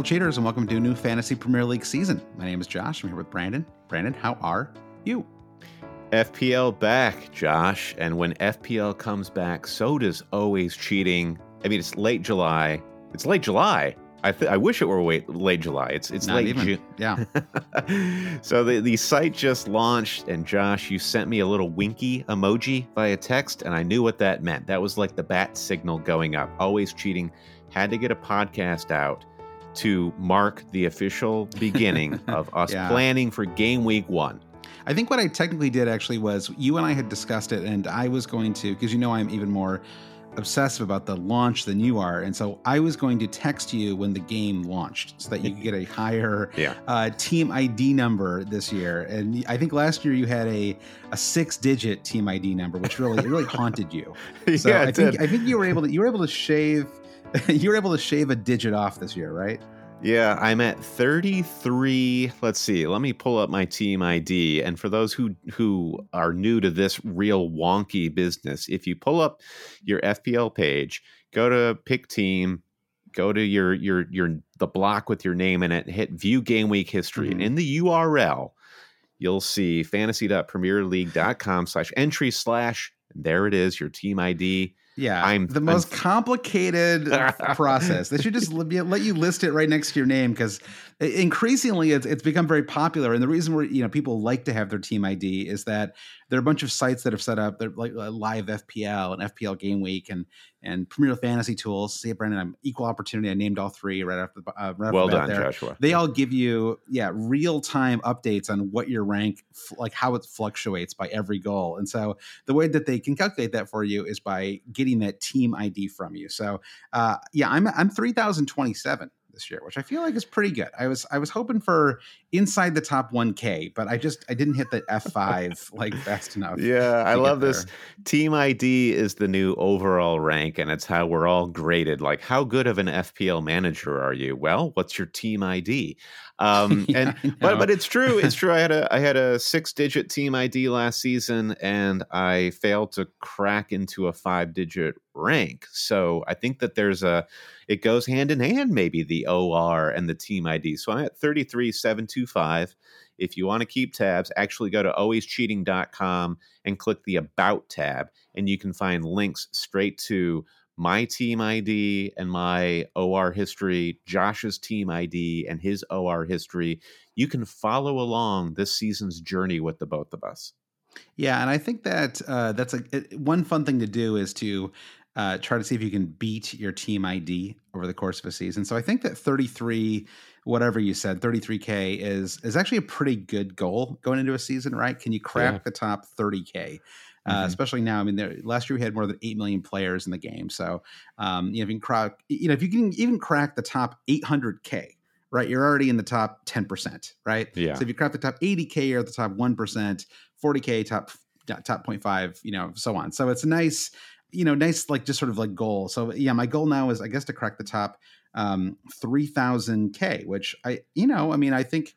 Hail cheaters and welcome to a new fantasy Premier League season. My name is Josh. I'm here with Brandon. Brandon, how are you? FPL back, Josh. And when FPL comes back, so does always cheating. I mean, it's late July. It's late July. I, th- I wish it were wait, late July. It's it's Not late even. June. Yeah. so the the site just launched, and Josh, you sent me a little winky emoji via text, and I knew what that meant. That was like the bat signal going up. Always cheating. Had to get a podcast out to mark the official beginning of us Yeah. planning for game week one. I think what I technically did actually was you and I had discussed it, and I was going to, because you know I'm even more obsessive about the launch than you are. And so I was going to text you when the game launched so that you could get a higher Yeah. uh, team ID number this year. And I think last year you had a, a six digit team ID number, which really, really haunted you. So yeah, I think did. I think you were able to you were able to shave you were able to shave a digit off this year, right? Yeah, I'm at 33. Let's see. Let me pull up my team ID. And for those who who are new to this real wonky business, if you pull up your FPL page, go to pick team, go to your your your the block with your name in it, hit view game week history. Mhm. And in the URL, you'll see fantasy.premierleague.com slash entry slash and there it is, your team ID. Yeah, I'm- the most complicated process. They should just let you list it right next to your name because increasingly it's, it's become very popular. And the reason where you know people like to have their team ID is that there are a bunch of sites that have set up they're like uh, live FPL and FPL Game Week and and Premier Fantasy Tools. See, Brandon, I'm equal opportunity. I named all three right after the uh, right Well done, there. Joshua. They all give you yeah real time updates on what your rank like how it fluctuates by every goal. And so the way that they can calculate that for you is by getting that team ID from you. So uh, yeah, I'm I'm three thousand twenty seven this year, which I feel like is pretty good. I was I was hoping for inside the top one K, but I just I didn't hit the F five like fast enough. Yeah, I love this. Team ID is the new overall rank, and it's how we're all graded. Like, how good of an FPL manager are you? Well, what's your team ID? Um, Yeah, and but but it's true. It's true. I had a I had a six digit team ID last season, and I failed to crack into a five digit rank. So I think that there's a it goes hand in hand. Maybe the OR and the team ID. So I'm at thirty If you want to keep tabs, actually go to alwayscheating.com and click the About tab, and you can find links straight to my team ID and my OR history, Josh's team ID and his OR history. You can follow along this season's journey with the both of us. Yeah, and I think that uh, that's a it, one fun thing to do is to uh, try to see if you can beat your team ID over the course of a season. So I think that 33, whatever you said, 33k is is actually a pretty good goal going into a season, right? Can you crack Yeah. the top 30k? Uh, Mhm. especially now, I mean, there, last year we had more than eight million players in the game. So, um, you know, if you can crack, you know, if you can even crack the top 800k, right, you're already in the top 10%, right? Yeah. So if you crack the top 80k, you're at the top one percent. 40k top top 0.5 you know so on so it's a nice you know nice like just sort of like goal. So yeah my goal now is i guess to crack the top um 3000k which i you know i mean i think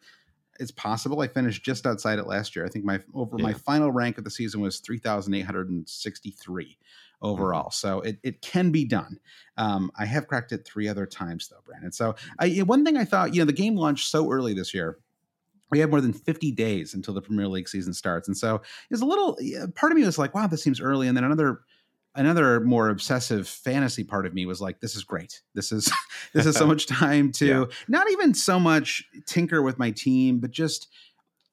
it's possible. I finished just outside it last year. I think my over my final rank of the season was 3863 overall. So it, it can be done. Um, i have cracked it three other times though brandon. So I, one thing i thought you know the game launched so early this year. We have more than 50 days until the Premier League season starts. And so it's a little part of me was like, wow, this seems early. And then another another more obsessive fantasy part of me was like, this is great. This is this is so much time to Yeah. not even so much tinker with my team, but just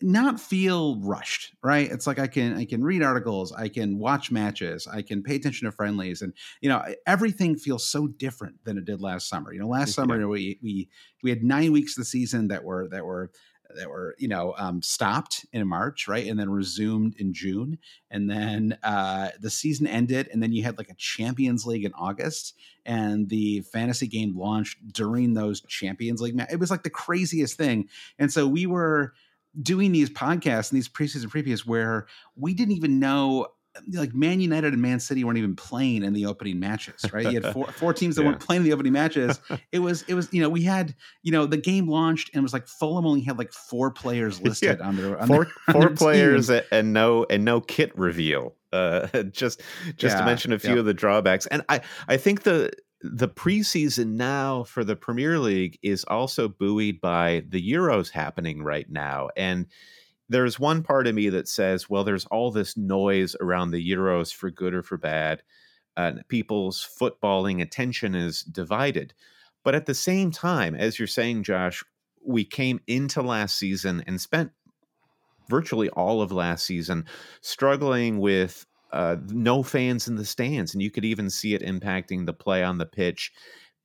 not feel rushed right it's like i can i can read articles i can watch matches i can pay attention to friendlies and you know everything feels so different than it did last summer you know last Yeah. summer we we we had nine weeks of the season that were that were that were you know um, stopped in March, right, and then resumed in June, and then uh, the season ended, and then you had like a Champions League in August, and the fantasy game launched during those Champions League. Ma- it was like the craziest thing, and so we were doing these podcasts and these preseason previews where we didn't even know like Man United and Man City weren't even playing in the opening matches, right? You had four, four teams that Yeah. weren't playing in the opening matches. It was it was you know we had you know the game launched and it was like Fulham only had like four players listed on their on four their, on four their players team. and no and no kit reveal. Uh, just just to mention a few of the drawbacks, and I I think the the preseason now for the Premier League is also buoyed by the Euros happening right now, and there's one part of me that says, well, there's all this noise around the Euros for good or for bad, people's footballing attention is divided. But at the same time, as you're saying, Josh, we came into last season and spent virtually all of last season struggling with uh, no fans in the stands, and you could even see it impacting the play on the pitch.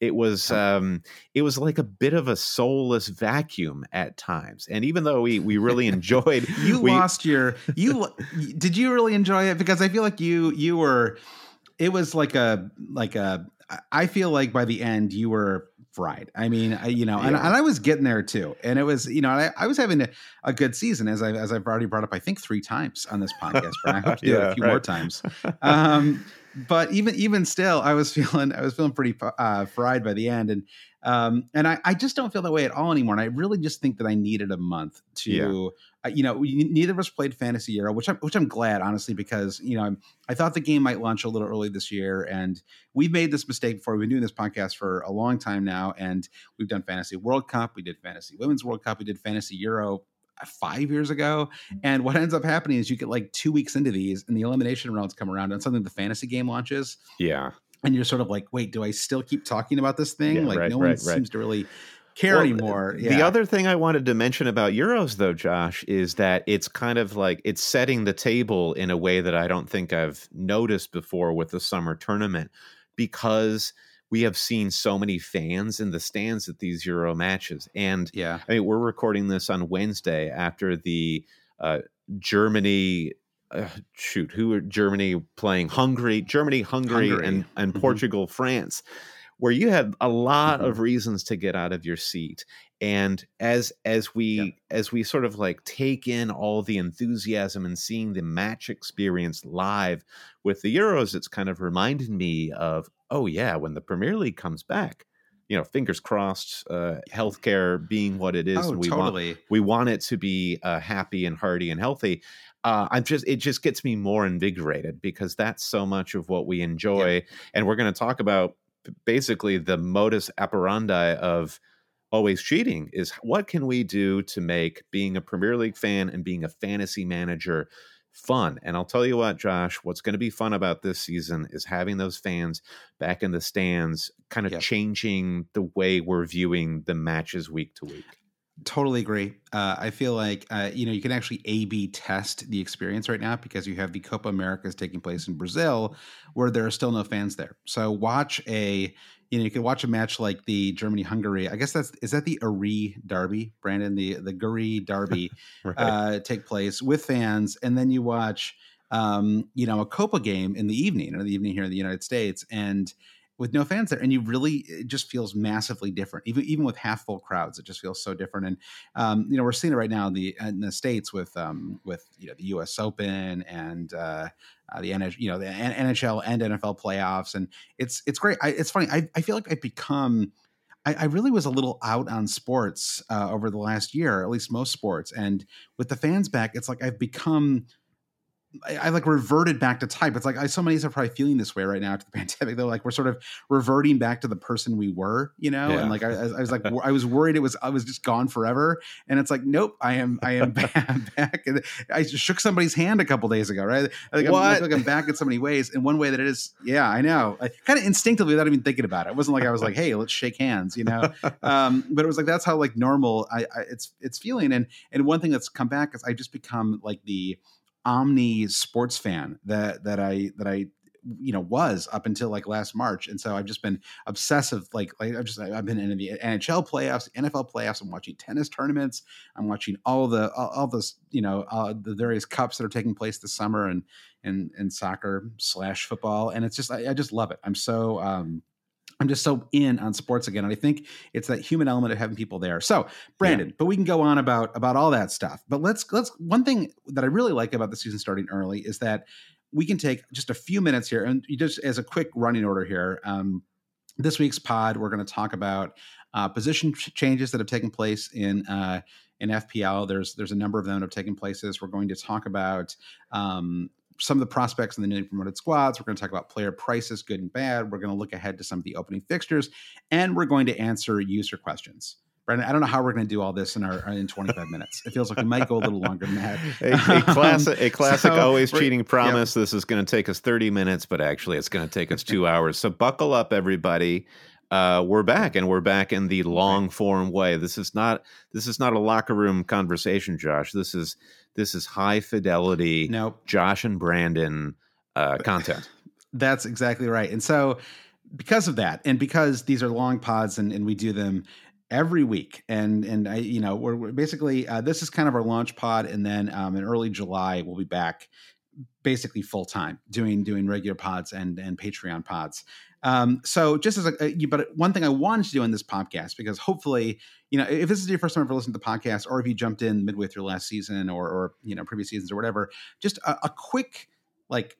It was um, it was like a bit of a soulless vacuum at times, and even though we we really enjoyed, you we, lost your you did you really enjoy it because I feel like you you were it was like a like a I feel like by the end you were fried. I mean, I, you know, and, Yeah. and I was getting there too, and it was you know I, I was having a, a good season as I as I've already brought up I think three times on this podcast. but I hope to do it a few more times. Um, but even even still, I was feeling I was feeling pretty uh, fried by the end, and um, and I, I just don't feel that way at all anymore. And I really just think that I needed a month to, Yeah. uh, you know, we, neither of us played Fantasy Euro, which I'm which I'm glad honestly because you know I'm, I thought the game might launch a little early this year, and we've made this mistake before. We've been doing this podcast for a long time now, and we've done Fantasy World Cup, we did Fantasy Women's World Cup, we did Fantasy Euro five years ago. And what ends up happening is you get like two weeks into these, and the elimination rounds come around, and suddenly the fantasy game launches, yeah, and you're sort of like, wait, do I still keep talking about this thing? Yeah, like right, no one right, right. seems to really care Well, anymore. The other thing I wanted to mention about Euros, though, Josh, is that it's kind of like it's setting the table in a way that I don't think I've noticed before with the summer tournament because we have seen so many fans in the stands at these Euro matches. And yeah, I mean, we're recording this on Wednesday after the uh, Germany. Uh, shoot, who are Germany playing? Hungary, Germany, Hungary, Hungary. and and Mhm. Portugal, France, where you had a lot Mhm. of reasons to get out of your seat. And as as we Yep. as we sort of like take in all the enthusiasm and seeing the match experience live with the Euros, it's kind of reminded me of oh yeah, when the Premier League comes back, you know, fingers crossed, uh, healthcare being what it is, oh, we want we want it to be uh, happy and hearty and healthy. Uh, I'm just it just gets me more invigorated because that's so much of what we enjoy, and we're going to talk about basically the modus operandi of always cheating is what can we do to make being a Premier League fan and being a fantasy manager fun. And I'll tell you what, Josh, what's going to be fun about this season is having those fans back in the stands, kind of Yep. changing the way we're viewing the matches week to week. Totally agree. Uh, I feel like uh, you know you can actually A/B test the experience right now because you have the Copa Americas taking place in Brazil, where there are still no fans there. So watch a you know you can watch a match like the Germany Hungary. I guess that's is that the Ari Derby, Brandon the the Guri Derby Right. uh, take place with fans, and then you watch um, you know a Copa game in the evening or the evening here in the United States, and with no fans there, and you really it just feels massively different. Even even with half full crowds, it just feels so different. And um, you know we're seeing it right now in the in the states with um, with you know the U.S. Open and uh, uh, the NHL, you know the NHL and NFL playoffs, and it's it's great. I, it's funny. I, I feel like I've become. I, I really was a little out on sports uh, over the last year, at least most sports, and with the fans back, it's like I've become. I, I like reverted back to type. It's like I so many are probably feeling this way right now after the pandemic. Though, like we're sort of reverting back to the person we were, you know. Yeah. And like I, I was like I was worried it was I was just gone forever, and it's like nope, I am I am back. And I shook somebody's hand a couple days ago, right? I think I'm, feel like I'm back in so many ways. And one way that it is, yeah, I know, I, kind of instinctively without even thinking about it. It wasn't like I was like, hey, let's shake hands, you know. um, but it was like that's how like normal I, I it's it's feeling. And and one thing that's come back is I just become like the omni sports fan that that I that I you know was up until like last March, and so I've just been obsessive. Like, like I've just I've been in the NHL playoffs, NFL playoffs. I'm watching tennis tournaments. I'm watching all the all, all you know uh, the various cups that are taking place this summer and and and soccer slash football, and it's just I, I just love it. I'm so um, I'm just so in on sports again. And I think it's that human element of having people there. So, Brandon, yeah. but we can go on about about all that stuff. But let's let's one thing that I really like about the season starting early is that we can take just a few minutes here and just as a quick running order here. Um, this week's pod, we're going to talk about uh, position changes that have taken place in uh, in FPL. There's there's a number of them that have taken places. We're going to talk about um, some of the prospects in the newly promoted squads. We're going to talk about player prices, good and bad. We're going to look ahead to some of the opening fixtures, and we're going to answer user questions. Brandon, I don't know how we're going to do all this in our in 25 minutes. It feels like we might go a little longer than that. a, a classic, a classic, so always cheating promise. Yep. This is going to take us 30 minutes, but actually, it's going to take us two hours. So buckle up, everybody. Uh, we're back, and we're back in the long form way. This is not this is not a locker room conversation, Josh. This is this is high fidelity, nope. Josh and Brandon uh, content. That's exactly right. And so, because of that, and because these are long pods, and, and we do them every week, and and I, you know, we're, we're basically uh, this is kind of our launch pod, and then um, in early July we'll be back basically full time doing doing regular pods and and Patreon pods. Um, so just as a, a, but one thing I wanted to do in this podcast because hopefully, you know, if this is your first time ever listening to the podcast, or if you jumped in midway through last season or or you know previous seasons or whatever, just a, a quick like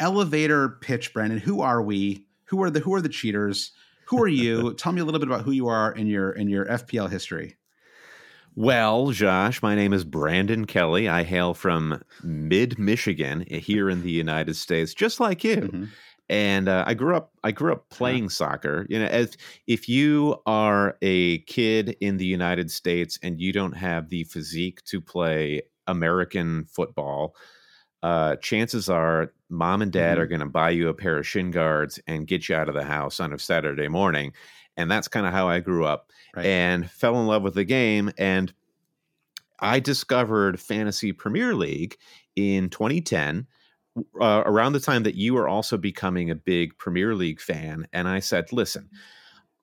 elevator pitch, Brandon. Who are we? Who are the who are the cheaters? Who are you? Tell me a little bit about who you are in your in your FPL history. Well, Josh, my name is Brandon Kelly. I hail from mid Michigan here in the United States, just like you. Mm-hmm and uh, I grew up. I grew up playing yeah. soccer. You know, as if you are a kid in the United States and you don't have the physique to play American football, uh, chances are mom and dad mm-hmm. are going to buy you a pair of shin guards and get you out of the house on a Saturday morning. And that's kind of how I grew up right. and fell in love with the game. And I discovered Fantasy Premier League in 2010 uh, around the time that you were also becoming a big Premier League fan, and I said, "Listen,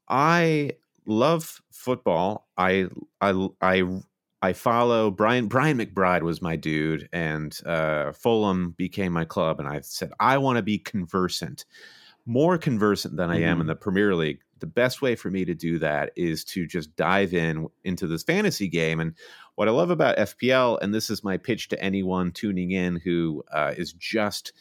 I love football. I I I I follow Brian Brian McBride was my dude, and uh, Fulham became my club. And I said I want to be conversant, more conversant than I mm-hmm. am in mm-hmm. the Premier League. The best way for me to do that is to just dive in into this fantasy game. And what I love about FPL, and this is my pitch to anyone tuning in who uh, is just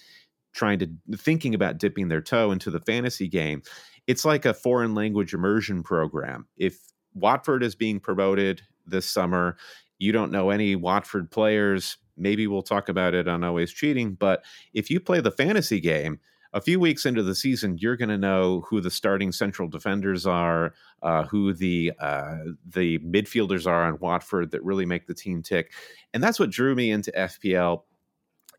trying to thinking about dipping their toe into the fantasy game, it's like a foreign language immersion program. If Watford is being promoted this summer, you don't know any Watford players. Maybe we'll talk about it on Always Cheating. But if you play the fantasy game, a few weeks into the season, you're going to know who the starting central defenders are, uh, who the uh, the midfielders are on Watford that really make the team tick, and that's what drew me into FPL.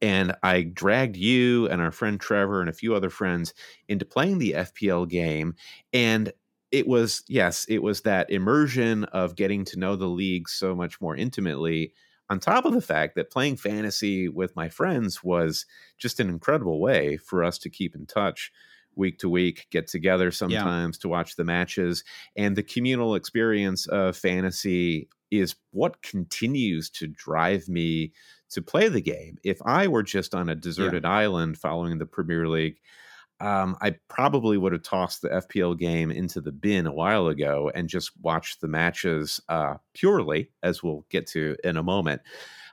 And I dragged you and our friend Trevor and a few other friends into playing the FPL game, and it was yes, it was that immersion of getting to know the league so much more intimately on top of the fact that playing fantasy with my friends was just an incredible way for us to keep in touch week to week, get together sometimes yeah. to watch the matches. And the communal experience of fantasy is what continues to drive me to play the game. If I were just on a deserted yeah. island following the Premier League, um, I probably would have tossed the FPL game into the bin a while ago and just watched the matches uh, purely, as we'll get to in a moment.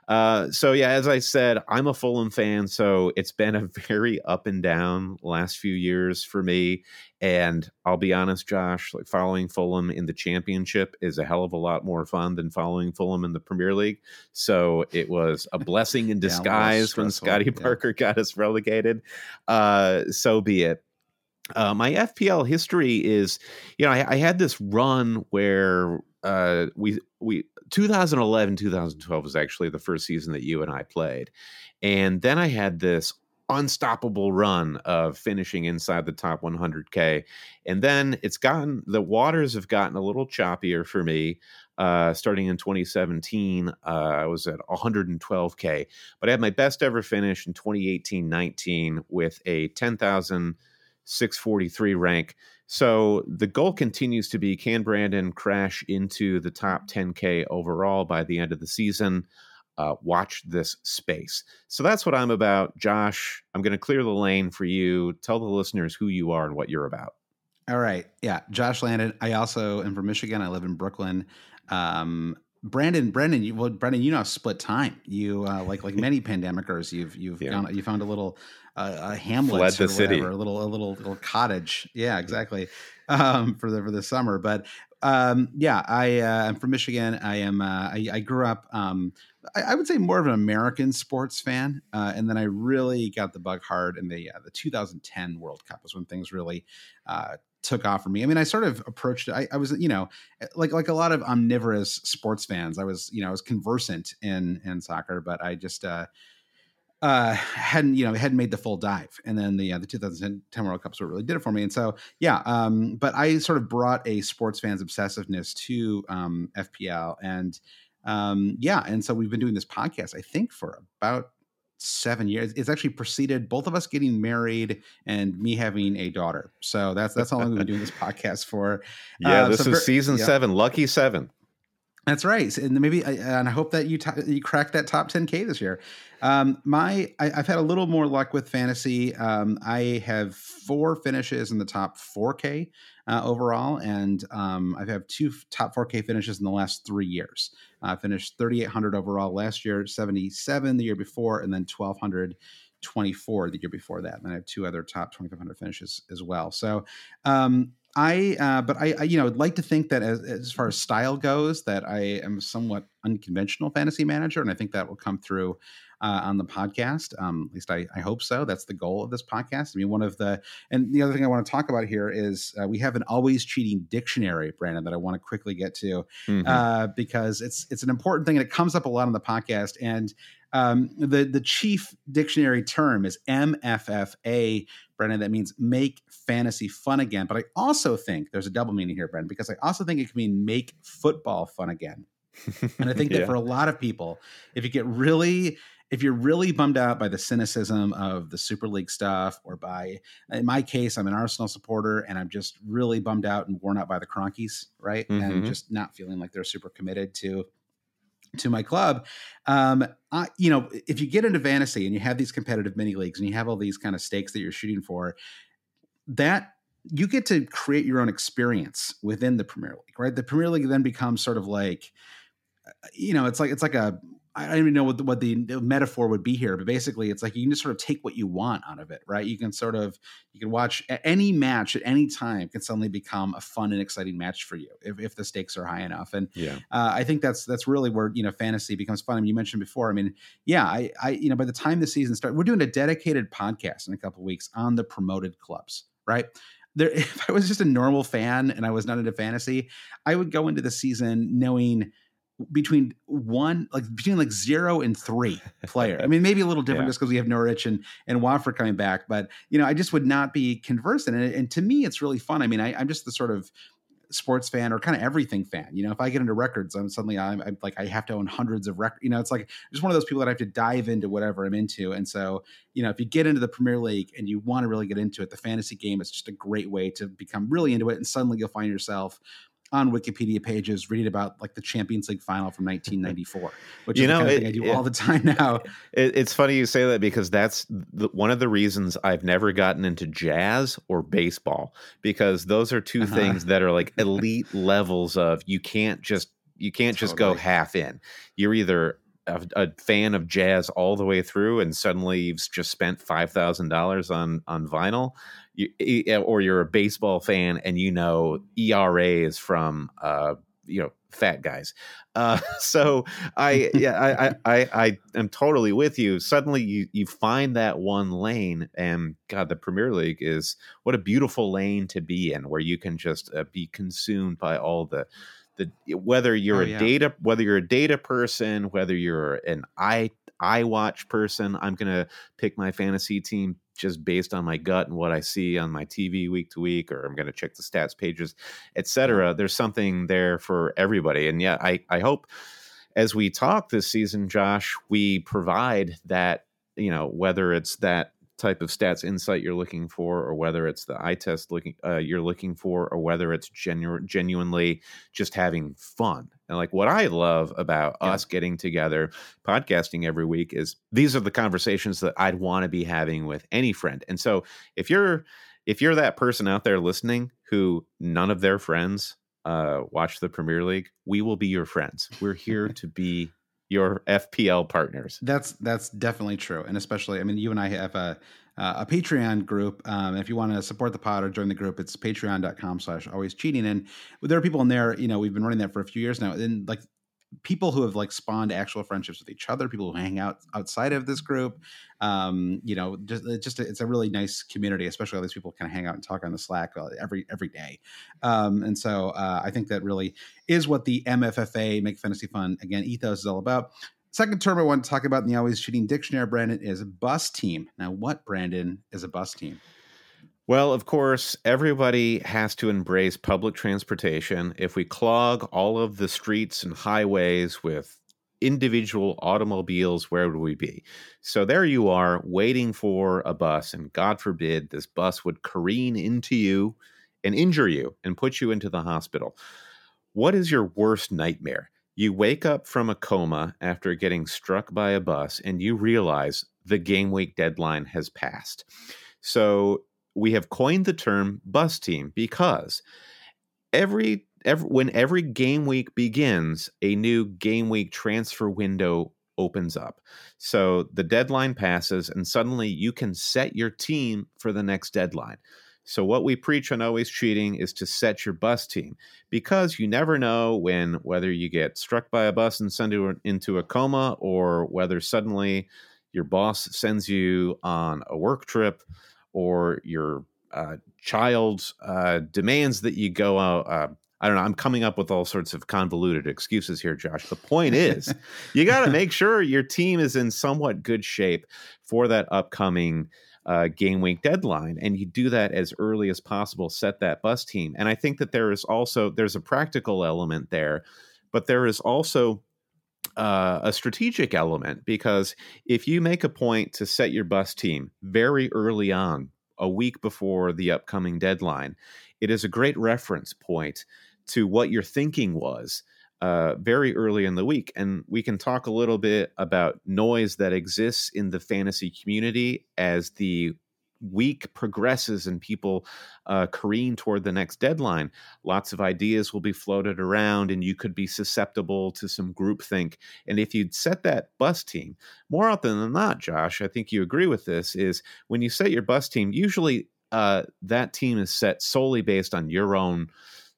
Uh, so yeah, as I said, I'm a Fulham fan, so it's been a very up and down last few years for me. And I'll be honest, Josh, like following Fulham in the championship is a hell of a lot more fun than following Fulham in the Premier League. So it was a blessing in disguise yeah, when Scotty Parker yeah. got us relegated. Uh, so be it. Uh, my FPL history is, you know, I, I had this run where uh, we we 2011 2012 was actually the first season that you and I played, and then I had this unstoppable run of finishing inside the top 100k and then it's gotten the waters have gotten a little choppier for me uh, starting in 2017 uh, i was at 112k but i had my best ever finish in 2018-19 with a 10643 rank so the goal continues to be can brandon crash into the top 10k overall by the end of the season uh, watch this space. So that's what I'm about. Josh, I'm going to clear the lane for you. Tell the listeners who you are and what you're about. All right. Yeah. Josh Landon. I also am from Michigan. I live in Brooklyn. Um, Brandon, Brandon, you, well, Brandon, you know, split time. You uh, like like many pandemicers, you've you've yeah. gone, you found a little uh, a hamlet, fled the city, a little a little little cottage. Yeah, exactly. Um, for the for the summer, but um, yeah, I uh, I'm from Michigan. I am uh, I, I grew up um, I, I, would say more of an American sports fan, uh, and then I really got the bug hard in the uh, the 2010 World Cup was when things really uh, took off for me. I mean, I sort of approached it. I, I, was, you know, like like a lot of omnivorous sports fans. I was, you know, I was conversant in in soccer, but I just uh, uh, hadn't you know hadn't made the full dive, and then the uh, the 2010 World Cups what really did it for me. And so yeah, um, but I sort of brought a sports fans obsessiveness to um, FPL, and um, yeah, and so we've been doing this podcast, I think, for about seven years. It's actually preceded both of us getting married and me having a daughter. So that's that's how long we've been doing this podcast for. Yeah, uh, this so is season yeah. seven, lucky seven. That's right, and maybe and I hope that you t- you crack that top 10k this year. Um, my I, have had a little more luck with fantasy. Um, I have four finishes in the top 4k uh, overall, and um, I've had two top 4k finishes in the last three years. I finished 3,800 overall last year, 77 the year before, and then 1,224 the year before that. And then I have two other top 2,500 finishes as well. So um, I, uh, but I, I, you know, I'd like to think that as, as far as style goes, that I am somewhat unconventional fantasy manager, and I think that will come through uh, on the podcast. Um, at least I, I, hope so. That's the goal of this podcast. I mean, one of the, and the other thing I want to talk about here is uh, we have an always cheating dictionary, Brandon, that I want to quickly get to mm-hmm. uh, because it's it's an important thing and it comes up a lot on the podcast. And um, the the chief dictionary term is MFFA, Brandon. That means make fantasy fun again. But I also think there's a double meaning here, Brandon, because I also think it can mean make football fun again. and I think that yeah. for a lot of people, if you get really if you're really bummed out by the cynicism of the Super League stuff, or by, in my case, I'm an Arsenal supporter and I'm just really bummed out and worn out by the Kroenkes, right? Mm-hmm. And just not feeling like they're super committed to to my club. Um, I, you know, if you get into fantasy and you have these competitive mini leagues and you have all these kind of stakes that you're shooting for, that you get to create your own experience within the Premier League, right? The Premier League then becomes sort of like, uh, you know, it's like it's like a I don't even know what the, what the metaphor would be here, but basically, it's like you can just sort of take what you want out of it, right? You can sort of you can watch any match at any time can suddenly become a fun and exciting match for you if, if the stakes are high enough. And yeah, uh, I think that's that's really where you know fantasy becomes fun. I mean, you mentioned before. I mean, yeah, I, I you know by the time the season starts, we're doing a dedicated podcast in a couple weeks on the promoted clubs, right? There, if I was just a normal fan and I was not into fantasy, I would go into the season knowing between one like between like zero and three player. I mean, maybe a little different yeah. just because we have Norwich and and Watford coming back, but you know, I just would not be conversant. And, and to me, it's really fun. I mean, I, I'm just the sort of sports fan or kind of everything fan. You know, if I get into records, I'm suddenly I'm, I'm like I have to own hundreds of records. You know, it's like just one of those people that I have to dive into whatever I'm into. And so, you know, if you get into the Premier League and you want to really get into it, the fantasy game is just a great way to become really into it. And suddenly you'll find yourself on Wikipedia pages reading about like the Champions League final from 1994, which you is know, the kind of thing I do it, all the time now. It, it's funny you say that because that's the, one of the reasons I've never gotten into jazz or baseball because those are 2 uh-huh. things that are like elite levels of you can't just you can't totally. just go half in. You're either a, a, fan of jazz all the way through and suddenly you've just spent $5,000 on on vinyl you, or you're a baseball fan and you know ERA is from uh, you know fat guys. Uh, so I yeah I, I I I am totally with you. Suddenly you you find that one lane, and God, the Premier League is what a beautiful lane to be in, where you can just uh, be consumed by all the the whether you're oh, a yeah. data whether you're a data person, whether you're an I I watch person. I'm going to pick my fantasy team just based on my gut and what I see on my TV week to week, or I'm going to check the stats pages, etc. There's something there for everybody. And yeah, I, I hope as we talk this season, Josh, we provide that, you know, whether it's that type of stats insight you're looking for, or whether it's the eye test looking uh, you're looking for, or whether it's genu- genuinely just having fun. And like what I love about yeah. us getting together, podcasting every week is these are the conversations that I'd want to be having with any friend. And so if you're if you're that person out there listening who none of their friends uh, watch the Premier League, we will be your friends. We're here to be your FPL partners. That's that's definitely true, and especially, I mean, you and I have a uh, a Patreon group. Um, if you want to support the pod or join the group, it's patreon.com slash always cheating. And there are people in there, you know, we've been running that for a few years now. And like people who have like spawned actual friendships with each other, people who hang out outside of this group. Um, you know, just it's just it's a really nice community, especially all these people kind of hang out and talk on the Slack uh, every every day. Um, and so uh, I think that really is what the MFFA Make Fantasy Fun again ethos is all about. Second term I want to talk about in the Always Cheating Dictionary, Brandon, is a bus team. Now, what, Brandon, is a bus team? Well, of course, everybody has to embrace public transportation. If we clog all of the streets and highways with individual automobiles, where would we be? So there you are waiting for a bus, and God forbid this bus would careen into you and injure you and put you into the hospital. What is your worst nightmare? You wake up from a coma after getting struck by a bus and you realize the game week deadline has passed. So we have coined the term bus team because every, every when every game week begins, a new game week transfer window opens up. So the deadline passes and suddenly you can set your team for the next deadline. So, what we preach on Always Cheating is to set your bus team because you never know when, whether you get struck by a bus and send you into a coma or whether suddenly your boss sends you on a work trip or your uh, child uh, demands that you go out. Uh, I don't know. I'm coming up with all sorts of convoluted excuses here, Josh. The point is, you got to make sure your team is in somewhat good shape for that upcoming uh, game week deadline and you do that as early as possible set that bus team and i think that there is also there's a practical element there but there is also uh, a strategic element because if you make a point to set your bus team very early on a week before the upcoming deadline it is a great reference point to what your thinking was uh, very early in the week. And we can talk a little bit about noise that exists in the fantasy community as the week progresses and people uh, careen toward the next deadline. Lots of ideas will be floated around, and you could be susceptible to some groupthink. And if you'd set that bus team, more often than not, Josh, I think you agree with this, is when you set your bus team, usually uh, that team is set solely based on your own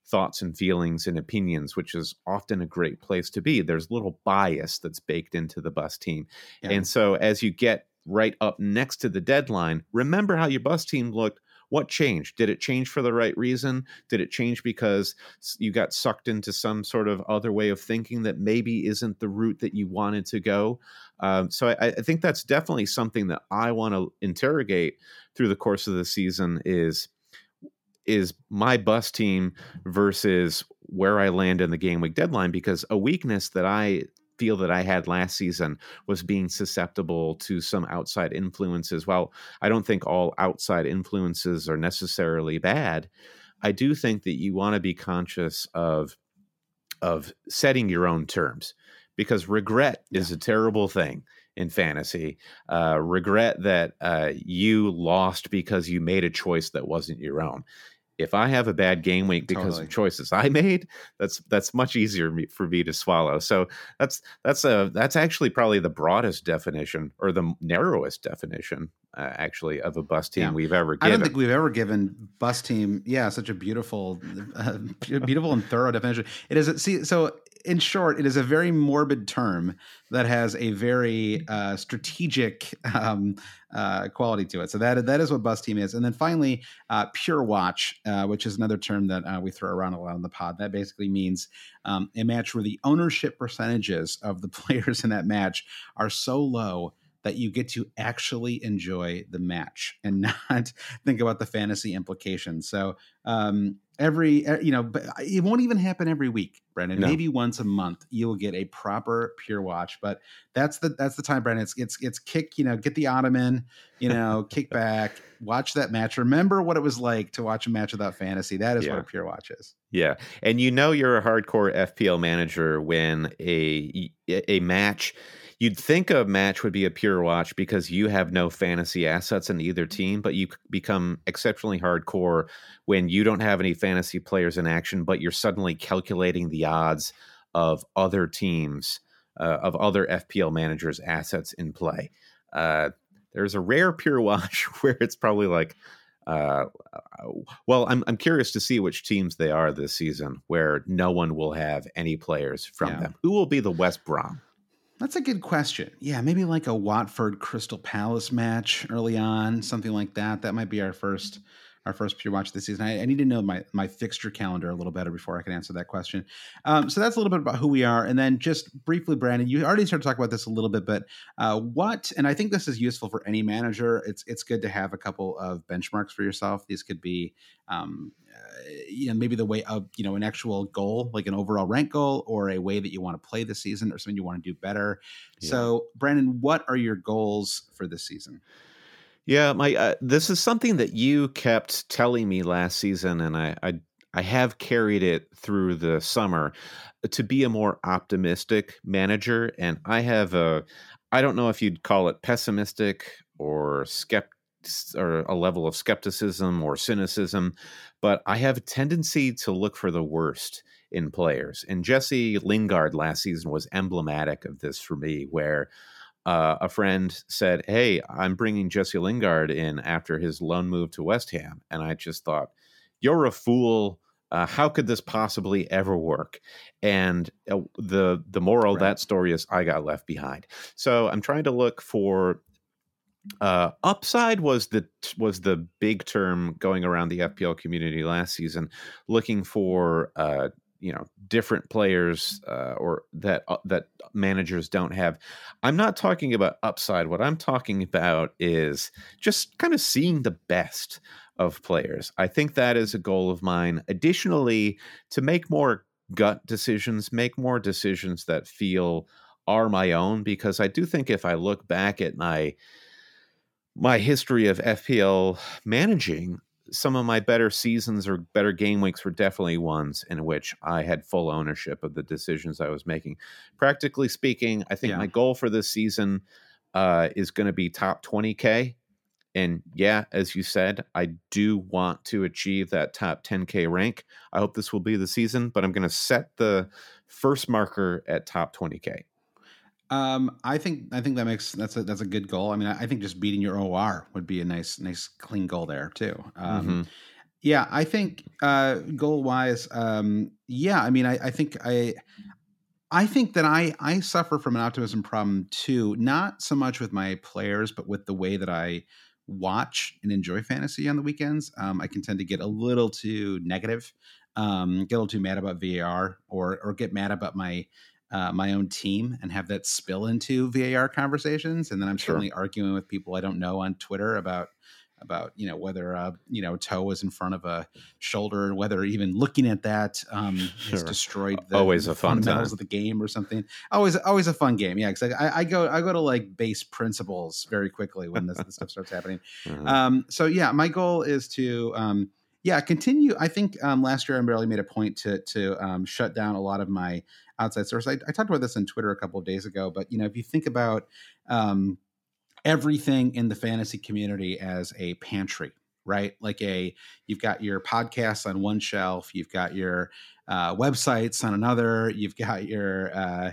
thoughts and feelings and opinions, which is often a great place to be. There's little bias that's baked into the bus team. Yeah. And so as you get right up next to the deadline, remember how your bus team looked. What changed? Did it change for the right reason? Did it change because you got sucked into some sort of other way of thinking that maybe isn't the route that you wanted to go? Um, so I, I think that's definitely something that I want to interrogate through the course of the season. Is is my bus team versus where I land in the game week deadline because a weakness that I feel that I had last season was being susceptible to some outside influences. While I don't think all outside influences are necessarily bad, I do think that you want to be conscious of of setting your own terms because regret yeah. is a terrible thing in fantasy. Uh, regret that uh, you lost because you made a choice that wasn't your own if I have a bad game week because totally. of choices I made, that's that's much easier for me to swallow. So that's that's a that's actually probably the broadest definition or the narrowest definition uh, actually of a bus team yeah. we've ever given. I don't think we've ever given bus team. Yeah, such a beautiful, uh, beautiful and thorough definition. It is. See, so in short, it is a very morbid term that has a very uh, strategic um, uh, quality to it. So that that is what bus team is. And then finally, uh, pure watch, uh, which is another term that uh, we throw around a lot on the pod. That basically means um, a match where the ownership percentages of the players in that match are so low that you get to actually enjoy the match and not think about the fantasy implications. So um, every you know, but it won't even happen every week, Brandon. No. Maybe once a month you will get a proper pure watch. But that's the that's the time, Brandon. It's it's it's kick. You know, get the ottoman. You know, kick back, watch that match. Remember what it was like to watch a match without fantasy. That is yeah. what a pure watch is. Yeah, and you know you're a hardcore FPL manager when a a match You'd think a match would be a pure watch because you have no fantasy assets in either team, but you become exceptionally hardcore when you don't have any fantasy players in action, but you're suddenly calculating the odds of other teams, uh, of other FPL managers' assets in play. Uh, there's a rare pure watch where it's probably like, uh, well, I'm I'm curious to see which teams they are this season, where no one will have any players from yeah. them. Who will be the West Brom? That's a good question. Yeah, maybe like a Watford Crystal Palace match early on, something like that. That might be our first our first pure watch this season. I, I, need to know my my fixture calendar a little better before I can answer that question. Um, so that's a little bit about who we are, and then just briefly, Brandon, you already started to talk about this a little bit, but uh, what? And I think this is useful for any manager. It's it's good to have a couple of benchmarks for yourself. These could be um, you know maybe the way of you know an actual goal like an overall rank goal or a way that you want to play the season or something you want to do better yeah. so brandon what are your goals for this season yeah my uh, this is something that you kept telling me last season and i i I have carried it through the summer to be a more optimistic manager. And I have a, I don't know if you'd call it pessimistic or skeptical or a level of skepticism or cynicism, but I have a tendency to look for the worst in players. And Jesse Lingard last season was emblematic of this for me, where uh, a friend said, Hey, I'm bringing Jesse Lingard in after his loan move to West Ham. And I just thought, You're a fool. Uh, how could this possibly ever work? And uh, the the moral right. of that story is I got left behind. So I'm trying to look for uh, upside was the was the big term going around the FPL community last season, looking for uh, you know different players uh, or that uh, that managers don't have. I'm not talking about upside. What I'm talking about is just kind of seeing the best of players. I think that is a goal of mine. Additionally, to make more gut decisions, make more decisions that feel are my own, because I do think if I look back at my my history of FPL managing, some of my better seasons or better game weeks were definitely ones in which I had full ownership of the decisions I was making. Practically speaking, I think yeah. my goal for this season uh, is going to be top 20K. And yeah, as you said, I do want to achieve that top 10K rank. I hope this will be the season, but I'm going to set the first marker at top 20K. Um, I think I think that makes that's a that's a good goal. I mean, I, I think just beating your OR would be a nice nice clean goal there too. Um, mm-hmm. Yeah, I think uh, goal wise, um, yeah. I mean, I, I think I I think that I I suffer from an optimism problem too. Not so much with my players, but with the way that I watch and enjoy fantasy on the weekends. Um, I can tend to get a little too negative, um, get a little too mad about VAR, or or get mad about my uh, my own team and have that spill into VAR conversations, and then I'm sure. certainly arguing with people I don't know on Twitter about about you know whether uh, you know toe was in front of a shoulder, and whether even looking at that um, sure. has destroyed the, always a fun fundamentals of the game or something. Always always a fun game, yeah. Because I, I, go I go to like base principles very quickly when this, this stuff starts happening. Mm-hmm. Um, so yeah, my goal is to. Um, yeah, continue. I think um, last year I barely made a point to to um, shut down a lot of my outside source. I, I, talked about this on Twitter a couple of days ago, but you know, if you think about um, everything in the fantasy community as a pantry, right? Like a you've got your podcasts on one shelf, you've got your uh, websites on another, you've got your uh,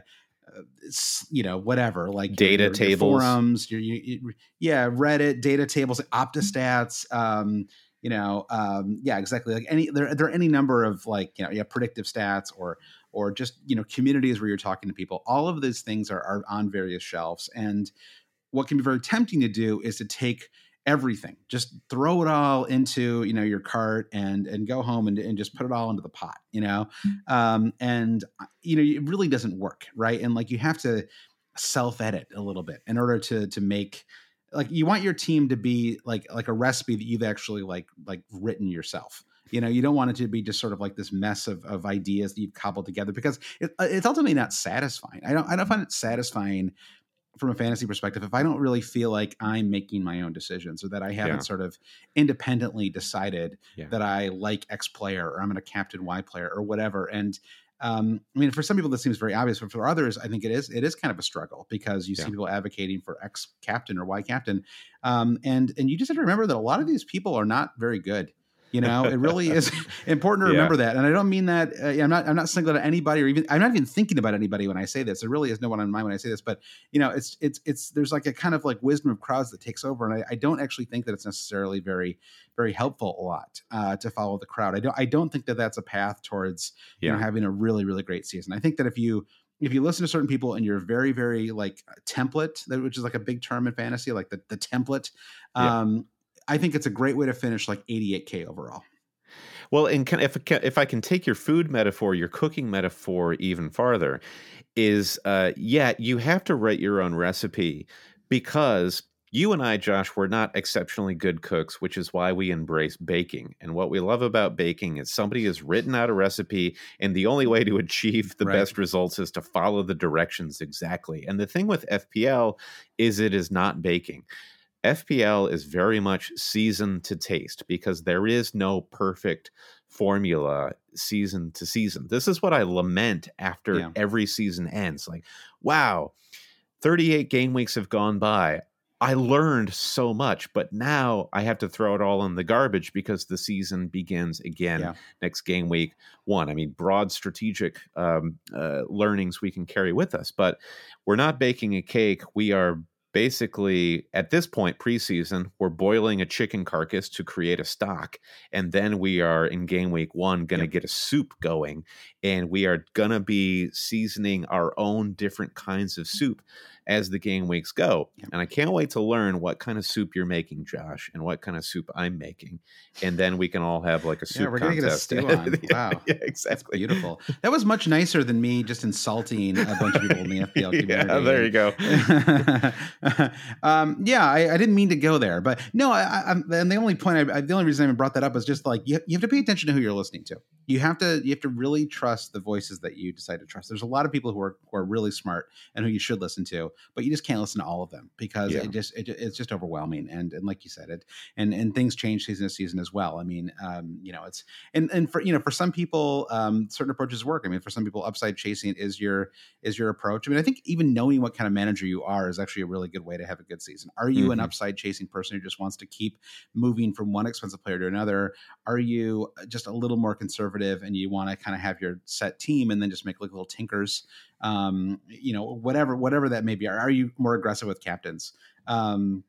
you know whatever like data your, tables your forums your, your, yeah reddit data tables optastats um you know um yeah exactly like any there, there are any number of like you know yeah predictive stats or or just you know communities where you're talking to people all of those things are, are on various shelves and what can be very tempting to do is to take everything just throw it all into you know your cart and and go home and, and just put it all into the pot you know? Um and uh, you know it really doesn't work right? And like you have to self edit a little bit in order to to make like you want your team to be like like a recipe that you've actually like like written yourself you know you don't want it to be just sort of like this mess of, of ideas that you've cobbled together because it, uh, it's ultimately not satisfying i don't i don't find it satisfying from a fantasy perspective if i don't really feel like i'm making my own decisions or that i haven't Yeah. sort of independently decided Yeah. that i like x player or i'm going to captain y player or whatever and um, I mean, for some people, this seems very obvious, but for others, I think it is. It is kind of a struggle because you see people advocating for X captain or Y captain, um, and and you just have to remember that a lot of these people are not very good. You know, it really is important to Yeah. remember that. And I don't mean that uh, I'm not I'm not singling out anybody or even I'm not even thinking about anybody when I say this. There really is no one on mind when I say this. But you know, it's it's it's there's like a kind of like wisdom of crowds that takes over, and I, I don't actually think that it's necessarily very very helpful a lot uh, to follow the crowd. I don't I don't think that that's a path towards you know having a really really great season. I think that if you if you listen to certain people and you're very very like template, that- which is like a big term in fantasy, like the the template. Yeah. Um, I think it's a great way to finish like 88k overall. Well, and can, if I can- if I can take your food metaphor, your cooking metaphor even farther, is uh, yeah, you have to write your own recipe because you and I, Josh, we're not exceptionally good cooks, which is why we embrace baking. And what we love about baking is somebody has written out a recipe, and the only way to achieve the Right. best results is to follow the directions exactly. And the thing with FPL is it is not baking. FPL is very much season to taste because there is no perfect formula season to season. This is what I lament after Yeah. every season ends. Like, wow, 38 game weeks have gone by. I learned so much, but now I have to throw it all in the garbage because the season begins again Yeah. next game week one. I mean, broad strategic um, uh, learnings we can carry with us, but we're not baking a cake. We are basically at this point preseason we're boiling a chicken carcass to create a stock and then we are in game week one going to Yep. get a soup going and we are going to be seasoning our own different kinds of soup as the game weeks go and i can't wait to learn what kind of soup you're making josh and what kind of soup i'm making and then we can all have like a soup we're gonna get a stew on. Wow. yeah, That's exactly beautiful. That was much nicer than me just insulting a bunch of people in the FPL community. yeah there you go um, yeah, I, I didn't mean to go there, but no, I, I, and the only point, I, I, the only reason I even brought that up is just like you, you have to pay attention to who you're listening to. You have to, you have to really trust the voices that you decide to trust. There's a lot of people who are who are really smart and who you should listen to, but you just can't listen to all of them because Yeah. it just it, it's just overwhelming. And and like you said, it and and things change season to season as well. I mean, um, you know, it's and and for you know for some people, um, certain approaches work. I mean, for some people, upside chasing is your is your approach. I mean, I think even knowing what kind of manager you are is actually a really good way to have a good season. Are you an Mhm. upside chasing person who just wants to keep moving from one expensive player to another? Are you just a little more conservative and you want to kind of have your set team and then just make like little tinkers? Um, you know, whatever whatever that may be. Are, are you more aggressive with captains? Um,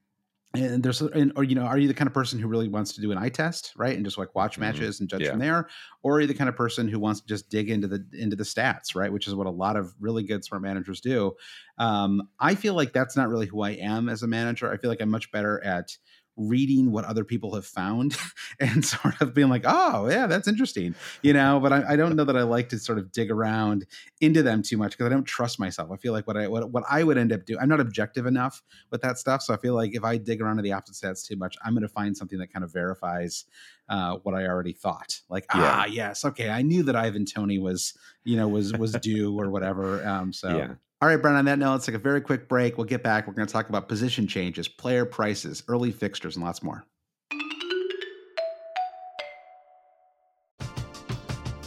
and there's and, or you know are you the kind of person who really wants to do an eye test right and just like watch Mhm. matches and judge Yeah. from there or are you the kind of person who wants to just dig into the into the stats right which is what a lot of really good smart managers do um, i feel like that's not really who i am as a manager i feel like i'm much better at reading what other people have found and sort of being like oh yeah that's interesting you know but I, I don't know that i like to sort of dig around into them too much because i don't trust myself i feel like what i what, what i would end up doing i'm not objective enough with that stuff. So I feel like if I dig around to the opposite stats too much, I'm going to find something that kind of verifies uh, what I already thought. Like, ah, yes, okay, I knew that Ivan Toney was, you know, was was due or whatever. Um, so. Yeah. All right, Brian, on that note, let's take a very quick break. We'll get back. We're going to talk about position changes, player prices, early fixtures, and lots more.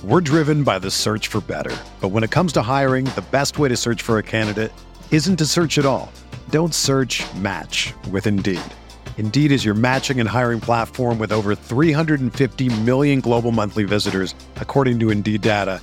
We're driven by the search for better. But when it comes to hiring, the best way to search for a candidate isn't to search at all. Don't search match with Indeed. Indeed is your matching and hiring platform with over 350 million global monthly visitors, according to Indeed data,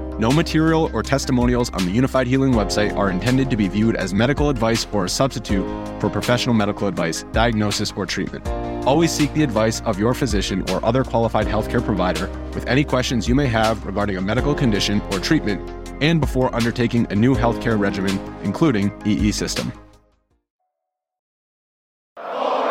No material or testimonials on the Unifyd Healing website are intended to be viewed as medical advice or a substitute for professional medical advice, diagnosis, or treatment. Always seek the advice of your physician or other qualified healthcare provider with any questions you may have regarding a medical condition or treatment and before undertaking a new healthcare regimen, including EE system. All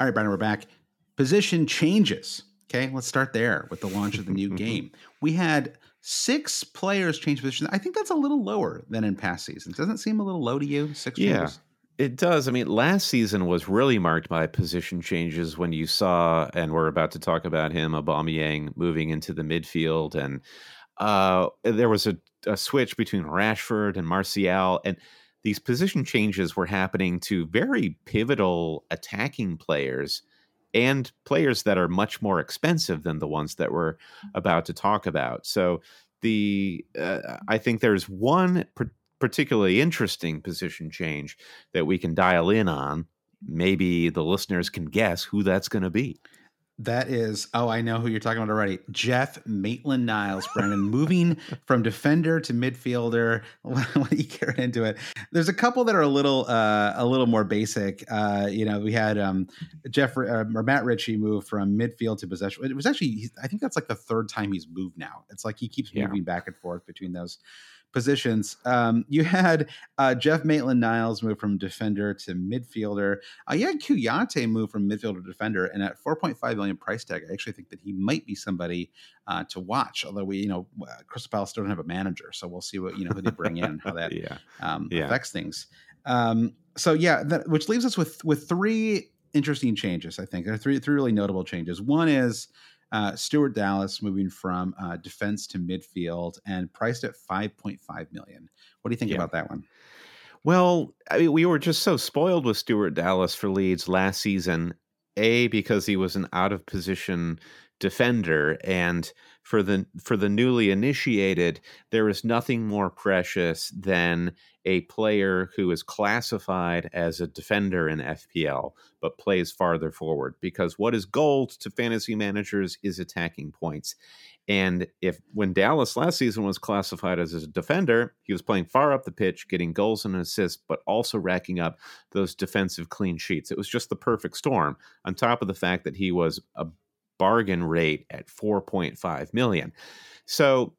right, Brandon, we're back. Position changes. Okay, let's start there with the launch of the new game. We had six players change positions. I think that's a little lower than in past seasons. Doesn't it seem a little low to you? Six Yeah. changes? It does. I mean, last season was really marked by position changes when you saw, and we're about to talk about him, Aubameyang moving into the midfield, and uh, there was a, a switch between Rashford and Martial, and these position changes were happening to very pivotal attacking players and players that are much more expensive than the ones that we're about to talk about. So the uh, I think there's one par- particularly interesting position change that we can dial in on. Maybe the listeners can guess who that's going to be. That is, oh, I know who you're talking about already. Jeff Maitland Niles, Brandon, moving from defender to midfielder. Let you get into it. There's a couple that are a little, uh, a little more basic. Uh, you know, we had um, Jeff uh, or Matt Ritchie move from midfield to possession. It was actually, I think that's like the third time he's moved now. It's like he keeps Yeah. moving back and forth between those positions. Um, you had uh, Jeff Maitland Niles move from defender to midfielder. Uh, you had Kouyaté move from midfielder to defender, and at 4.5 million price tag, I actually think that he might be somebody uh, to watch. Although we, you know, uh, Crystal Palace still don't have a manager, so we'll see what you know who they bring in, how that yeah. um, Yeah. affects things. Um, so yeah, that, which leaves us with with three interesting changes. I think there are three three really notable changes. One is uh, Stuart Dallas moving from uh, defense to midfield and priced at five point five million. What do you think Yeah. about that one? Well, I mean, we were just so spoiled with Stuart Dallas for Leeds last season. A because he was an out of position defender, and for the for the newly initiated, there is nothing more precious than a player who is classified as a defender in FPL but plays farther forward. Because what is gold to fantasy managers is attacking points. And if when Dallas last season was classified as a defender, he was playing far up the pitch, getting goals and assists, but also racking up those defensive clean sheets. It was just the perfect storm. On top of the fact that he was a bargain rate at 4.5 million. So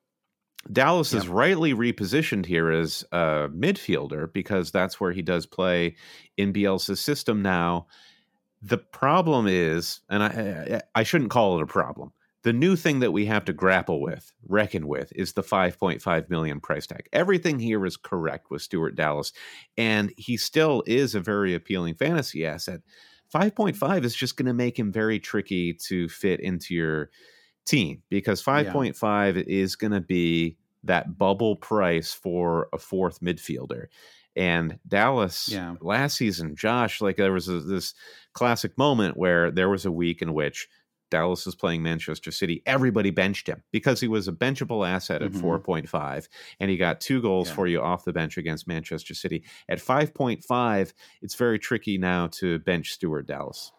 Dallas is rightly repositioned here as a midfielder because that's where he does play in Bielsa's system now. The problem is, and I I shouldn't call it a problem. The new thing that we have to grapple with, reckon with, is the 5.5 million price tag. Everything here is correct with Stuart Dallas, and he still is a very appealing fantasy asset. 5.5 is just going to make him very tricky to fit into your team because 5.5 is going to be that bubble price for a fourth midfielder. And Dallas Yeah. last season, Josh, like there was a, this classic moment where there was a week in which Dallas is playing Manchester City. Everybody benched him because he was a benchable asset at Mhm. 4.5, and he got two goals Yeah. for you off the bench against Manchester City. At 5.5, it's very tricky now to bench Stuart Dallas.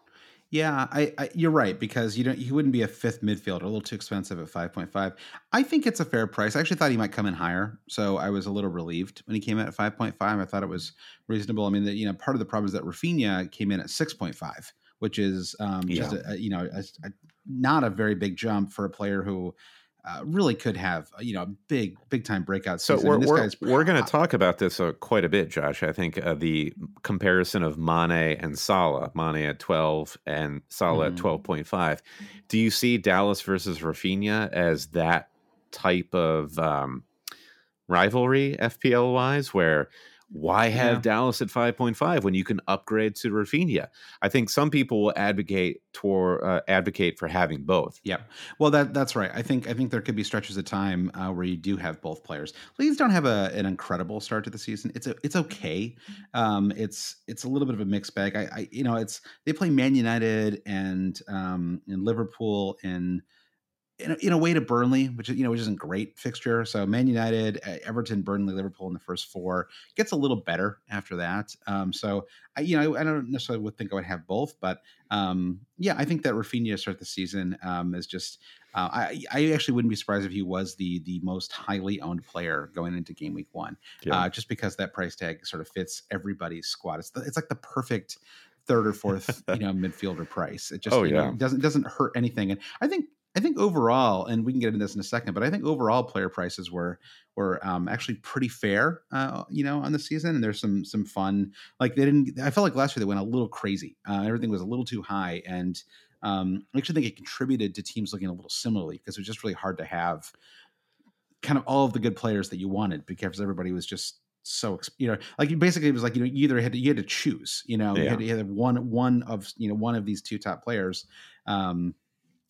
Yeah, I, I you're right because you don't he wouldn't be a fifth midfielder, a little too expensive at 5.5. I think it's a fair price. I actually thought he might come in higher, so I was a little relieved when he came in at 5.5. I thought it was reasonable. I mean, the, you know, part of the problem is that Raphinha came in at 6.5, which is um, just a, a, you know a, a, not a very big jump for a player who uh, really could have you know a big big time breakout So season. we're this we're, guy's- we're going to talk about this uh, quite a bit, Josh. I think uh, the comparison of Mane and Salah, Mane at twelve and Salah Mhm. at twelve point five. Do you see Dallas versus Raphinha as that type of um, rivalry, FPL wise, where why have Yeah. Dallas at five point five when you can upgrade to Raphinha? I think some people will advocate toward uh, advocate for having both. Yeah, well, that that's right. I think I think there could be stretches of time uh, where you do have both players. Leeds don't have a, an incredible start to the season. It's a, it's okay. Um, it's it's a little bit of a mixed bag. I, I you know it's they play Man United and um, and Liverpool in. In a, in a way to Burnley, which is you know which isn't great fixture. So Man United, Everton, Burnley, Liverpool in the first four gets a little better after that. Um, so I you know I don't necessarily would think I would have both, but um, yeah, I think that Raphinha to start the season um, is just. Uh, I I actually wouldn't be surprised if he was the the most highly owned player going into game week one, Yeah. uh, just because that price tag sort of fits everybody's squad. It's the, it's like the perfect third or fourth you know midfielder price. It just Oh, you know, doesn't doesn't hurt anything, and I think. I think overall, and we can get into this in a second, but I think overall player prices were were um, actually pretty fair, uh, you know, on the season. And there's some some fun. Like they didn't. I felt like last year they went a little crazy. Uh, everything was a little too high, and um, I actually think it contributed to teams looking a little similarly because it was just really hard to have kind of all of the good players that you wanted because everybody was just so you know like basically it was like you know you either had to you had to choose you know you Yeah. had to have one one of you know one of these two top players um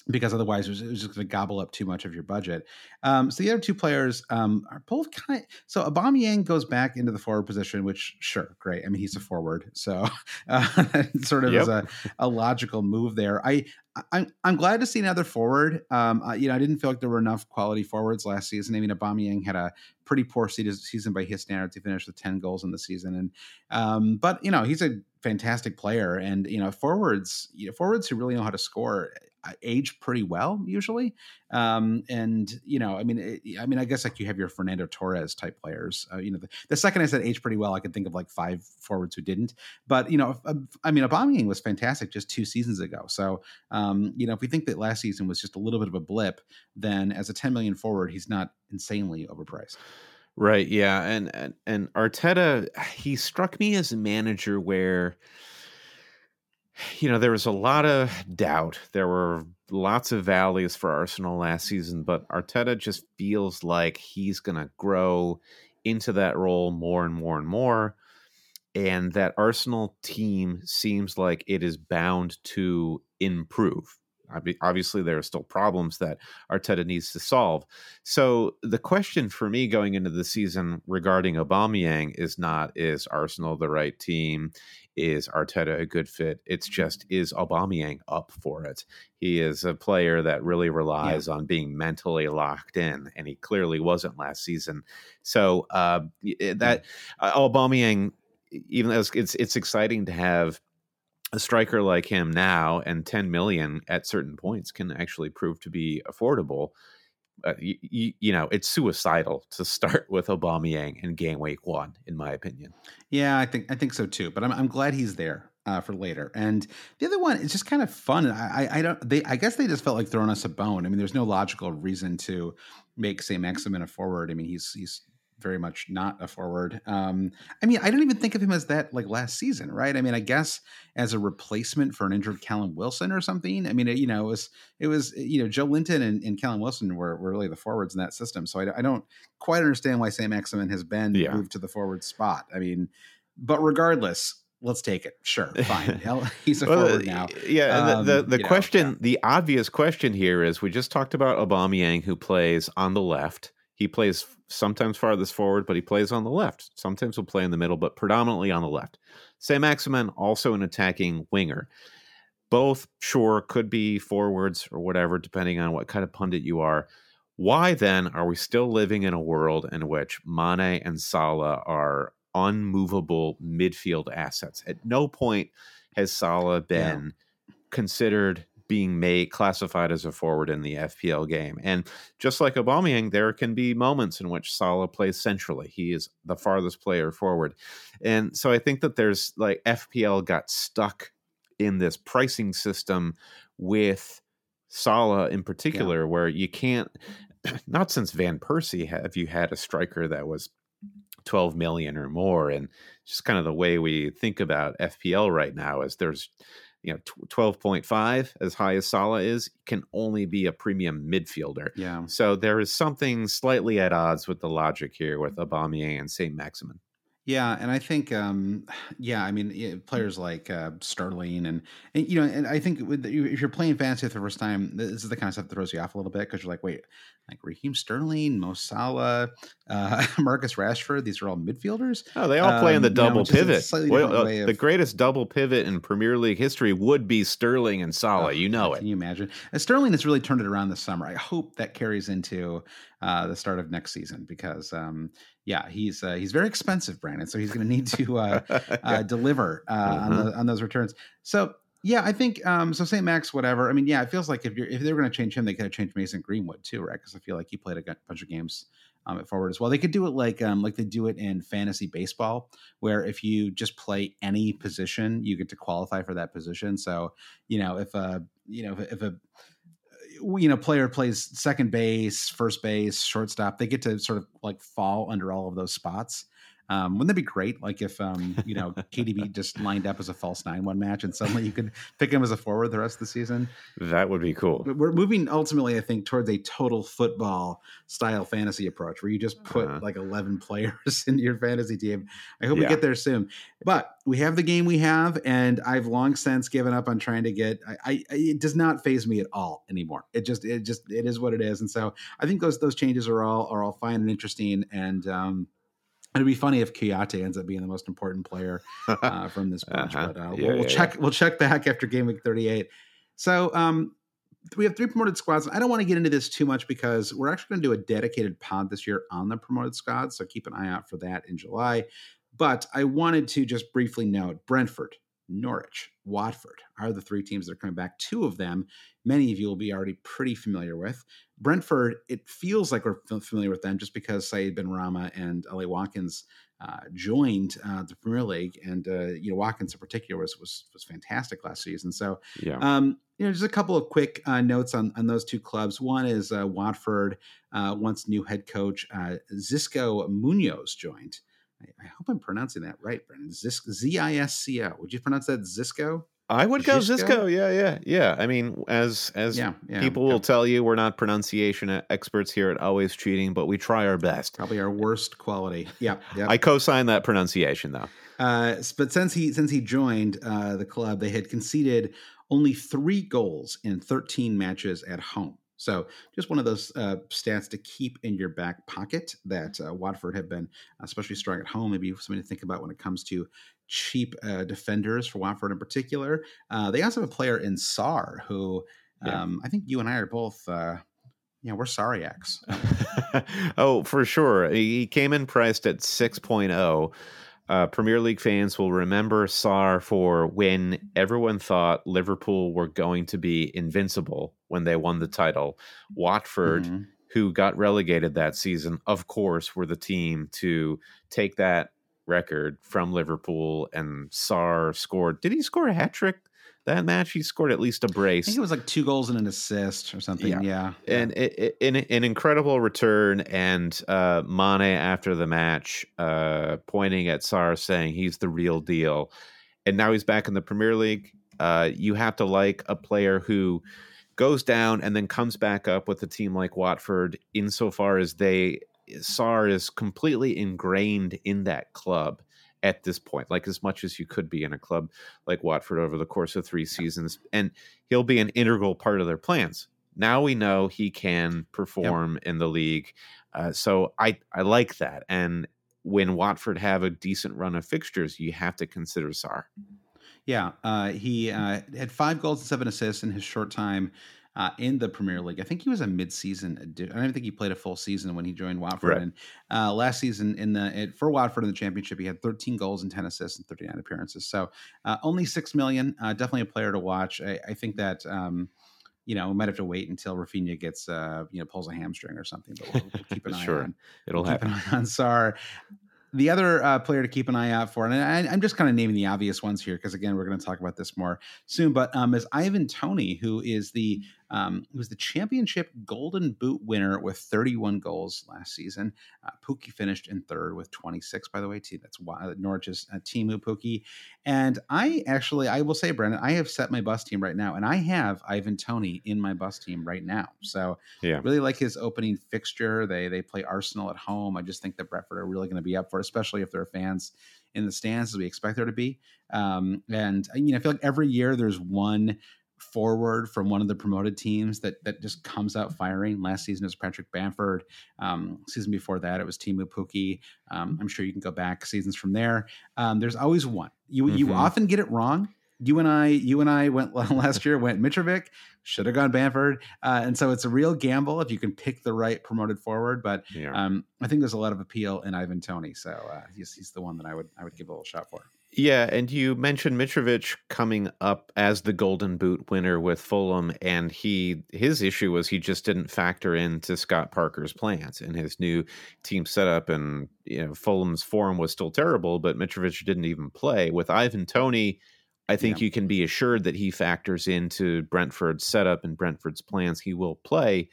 because otherwise it was, it was just going to gobble up too much of your budget. Um, so the other two players um, are both kind of so Aubameyang goes back into the forward position, which sure, great. I mean, he's a forward, so uh, sort of is a, a logical move there. I, I I'm glad to see another forward. Um, I, you know, I didn't feel like there were enough quality forwards last season. I mean, Aubameyang had a pretty poor season by his standards. He finished with ten goals in the season, and um, but you know he's a fantastic player, and you know forwards, you know, forwards who really know how to score uh, age pretty well usually. Um, and you know, I mean, it, I mean, I guess like you have your Fernando Torres type players. Uh, you know, the, the second I said age pretty well, I could think of like five forwards who didn't. But you know, if, I mean, Aubameyang was fantastic just two seasons ago. So um, you know, if we think that last season was just a little bit of a blip, then as a 10 million forward, he's not insanely overpriced. Right. Yeah. And, and and Arteta, he struck me as a manager where, you know, there was a lot of doubt. There were lots of valleys for Arsenal last season, but Arteta just feels like he's going to grow into that role more and more and more. And that Arsenal team seems like it is bound to improve. Obvi- Obviously, there are still problems that Arteta needs to solve. So the question for me going into the season regarding Aubameyang is not is Arsenal the right team? Is Arteta a good fit? It's just is Aubameyang up for it? He is a player that really relies on being mentally locked in, and he clearly wasn't last season. So uh, that uh, Aubameyang, even though it's, it's it's exciting to have a striker like him now and 10 million at certain points can actually prove to be affordable. Uh, you, you, you know, it's suicidal to start with Aubameyang game week one, in my opinion. Yeah, I think I think so too. But I'm I'm glad he's there uh, for later. And the other one is just kind of fun. I, I don't they I guess they just felt like throwing us a bone. I mean, there's no logical reason to make Saint Maximin a forward. I mean, he's he's very much not a forward. Um, I mean, I don't even think of him as that like last season, right? I mean, I guess as a replacement for an injured Callum Wilson or something. I mean, it, you know, it was it was you know Joelinton and, and Callum Wilson were, were really the forwards in that system. So I, I don't quite understand why Saint Maximin has been Yeah. moved to the forward spot. I mean, but regardless, let's take it. Sure, fine. He's a Well, forward now. Yeah, and Um, the the, the you know, question, yeah. the obvious question here is: we just talked about Aubameyang, who plays on the left. He plays sometimes farthest forward, but he plays on the left. Sometimes he'll play in the middle, but predominantly on the left. Saint Maximin also an attacking winger, both sure could be forwards or whatever, depending on what kind of pundit you are. Why then are we still living in a world in which Mane and Salah are unmovable midfield assets? At no point has Salah been yeah. considered being made classified as a forward in the FPL game. And just like Aubameyang, there can be moments in which Salah plays centrally. He is the farthest player forward. And so I think that there's like FPL got stuck in this pricing system with Salah in particular, yeah. where you can't not since Van Persie have you had a striker that was 12 million or more and just kind of the way we think about FPL right now is there's you know 12.5 as high as Salah is can only be a premium midfielder. Yeah. So there is something slightly at odds with the logic here with mm-hmm. Aubameyang and Saint Maximin. Yeah, and I think, um, yeah, I mean, players like uh, Sterling and, and you know, and I think with, if you're playing fantasy for the first time, this is the kind of stuff that throws you off a little bit because you're like, wait, like Raheem Sterling, Mo Salah, uh, Marcus Rashford, these are all midfielders. Oh, they all um, play in the double you know, pivot. Well, uh, of, the greatest double pivot in Premier League history would be Sterling and Salah. Oh, you know it. Can you imagine? And Sterling has really turned it around this summer. I hope that carries into uh, the start of next season because um, yeah, he's uh, he's very expensive, Brandon. So he's going to need to uh, uh, deliver uh, mm-hmm. on, the, on those returns. So yeah, I think um, so. St. Max, whatever. I mean, yeah, it feels like if you're if they were going to change him, they could have changed Mason Greenwood too, right? Because I feel like he played a bunch of games um, at forward as well. They could do it like um, like they do it in fantasy baseball, where if you just play any position, you get to qualify for that position. So you know if a you know if, if a you know player plays second base, first base, shortstop, they get to sort of like fall under all of those spots. Um, wouldn't that be great? Like if um, you know KDB just lined up as a false nine one match, and suddenly you could pick him as a forward the rest of the season. That would be cool. We're moving ultimately, I think, towards a total football style fantasy approach, where you just put uh-huh. like eleven players in your fantasy team. I hope yeah. we get there soon. But we have the game we have, and I've long since given up on trying to get. I, I it does not phase me at all anymore. It just it just it is what it is, and so I think those those changes are all are all fine and interesting, and um, It'd be funny if Kouyaté ends up being the most important player uh, from this bunch, uh-huh. but uh, yeah, we'll, we'll yeah, check. Yeah. We'll check back after game week thirty-eight. So um, we have three promoted squads. I don't want to get into this too much because we're actually going to do a dedicated pod this year on the promoted squads. So keep an eye out for that in July. But I wanted to just briefly note Brentford, Norwich, Watford are the three teams that are coming back. Two of them, many of you will be already pretty familiar with. Brentford, it feels like we're familiar with them just because Saeed Said Benrahma and Ollie Watkins uh, joined uh, the Premier League, and uh, you know Watkins in particular was was, was fantastic last season. So, yeah. um, you know, just a couple of quick uh, notes on on those two clubs. One is uh, Watford, uh, once new head coach Xisco Munoz joined. I, hope I'm pronouncing that right, Brandon. Z I S C O. Would you pronounce that Zisco? I would go Zisco. Yeah, yeah, yeah. I mean, as as yeah, yeah, people will tell you, we're not pronunciation experts here at Always Cheating, but we try our best. Probably our worst quality. Yeah, yeah. I co-sign that pronunciation though. Uh, but since he since he joined uh, the club, they had conceded only three goals in 13 matches at home. So, just one of those uh, stats to keep in your back pocket that uh, Watford have been especially strong at home. Maybe something to think about when it comes to cheap uh, defenders for Watford in particular. Uh, they also have a player in Sarr who yeah. um, I think you and I are both. Uh, yeah, we're sorry, X. oh, for sure. He came in priced at 6.0 uh, Premier League fans will remember Sarr for when everyone thought Liverpool were going to be invincible when they won the title. Watford, mm-hmm. who got relegated that season, of course, were the team to take that record from Liverpool. And Sarr scored. Did he score a hat trick that match he scored at least a brace. I think it was like two goals and an assist or something. Yeah, yeah. and it, it, an, incredible return. And uh, Mane after the match, uh, pointing at Sarr, saying he's the real deal. And now he's back in the Premier League. Uh, you have to like a player who goes down and then comes back up with a team like Watford, insofar as they Sarr is completely ingrained in that club at this point, like as much as you could be in a club like Watford over the course of three seasons. And he'll be an integral part of their plans. Now we know he can perform yep. in the league. Uh, so I, I like that. And when Watford have a decent run of fixtures, you have to consider Sarr. Yeah, uh, he uh, had five goals and seven assists in his short time uh, in the Premier League. I think he was a mid-season. Addi- I don't think he played a full season when he joined Watford. Right. And uh, last season in the it, for Watford in the Championship, he had 13 goals and 10 assists and 39 appearances. So uh, only six million. Uh, definitely a player to watch. I, I think that. Um, you know, we might have to wait until Raphinha gets, uh, you know, pulls a hamstring or something. But we'll, we'll keep an eye Sure. on. It'll We'll happen. on Sarr. The other uh, player to keep an eye out for, and I, I'm just kind of naming the obvious ones here because again, we're going to talk about this more soon. But um, is Ivan Toney, who is the um, who was the championship Golden Boot winner with 31 goals last season. Uh, Pukki finished in third with 26. By the way, T- that's why Norwich's uh, Teemu Pukki. And I actually, I will say, Brandon, I have set my bus team right now, and I have Ivan Toney in my bus team right now. So Yeah. really like his opening fixture. They they play Arsenal at home. I just think that Brentford are really going to be up for, it, especially if there are fans in the stands as we expect there to be. Um, and you know, I feel like every year there's one forward from one of the promoted teams that that just comes out firing. Last season it was Patrick Bamford. Um, season before that it was Teemu Pukki. Um, I'm sure you can go back seasons from there. Um, there's always one. You you Mhm. often get it wrong. You and I, you and I went last year. Went Mitrovic, should have gone Bamford, uh, and so it's a real gamble if you can pick the right promoted forward. But Yeah. um, I think there's a lot of appeal in Ivan Toney, so uh, he's he's the one that I would I would give a little shot for. Yeah, and you mentioned Mitrovic coming up as the Golden Boot winner with Fulham, and he his issue was he just didn't factor into Scott Parker's plans and his new team setup, and you know Fulham's form was still terrible, but Mitrovic didn't even play. With Ivan Toney, I think you can be assured that he factors into Brentford's setup and Brentford's plans. He will play.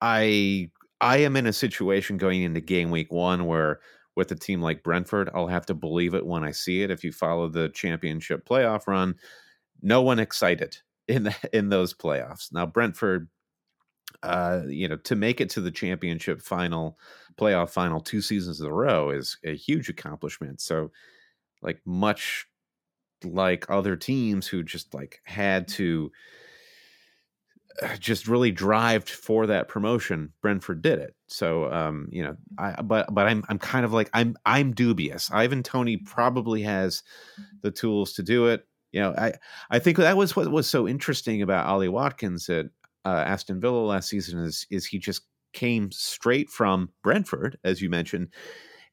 I I am in a situation going into game week one where with a team like Brentford, I'll have to believe it when I see it. If you follow the championship playoff run, no one excited in the, in those playoffs. Now Brentford, uh, you know, to make it to the championship final, playoff final two seasons in a row is a huge accomplishment. So, like much like other teams who just like had to just really drived for that promotion brentford did it. So um you know i but but i'm i'm kind of like i'm i'm dubious. Ivan toney probably has the tools to do it. You know i i think that was what was so interesting about ollie watkins at uh, aston villa last season is is he just came straight from brentford as you mentioned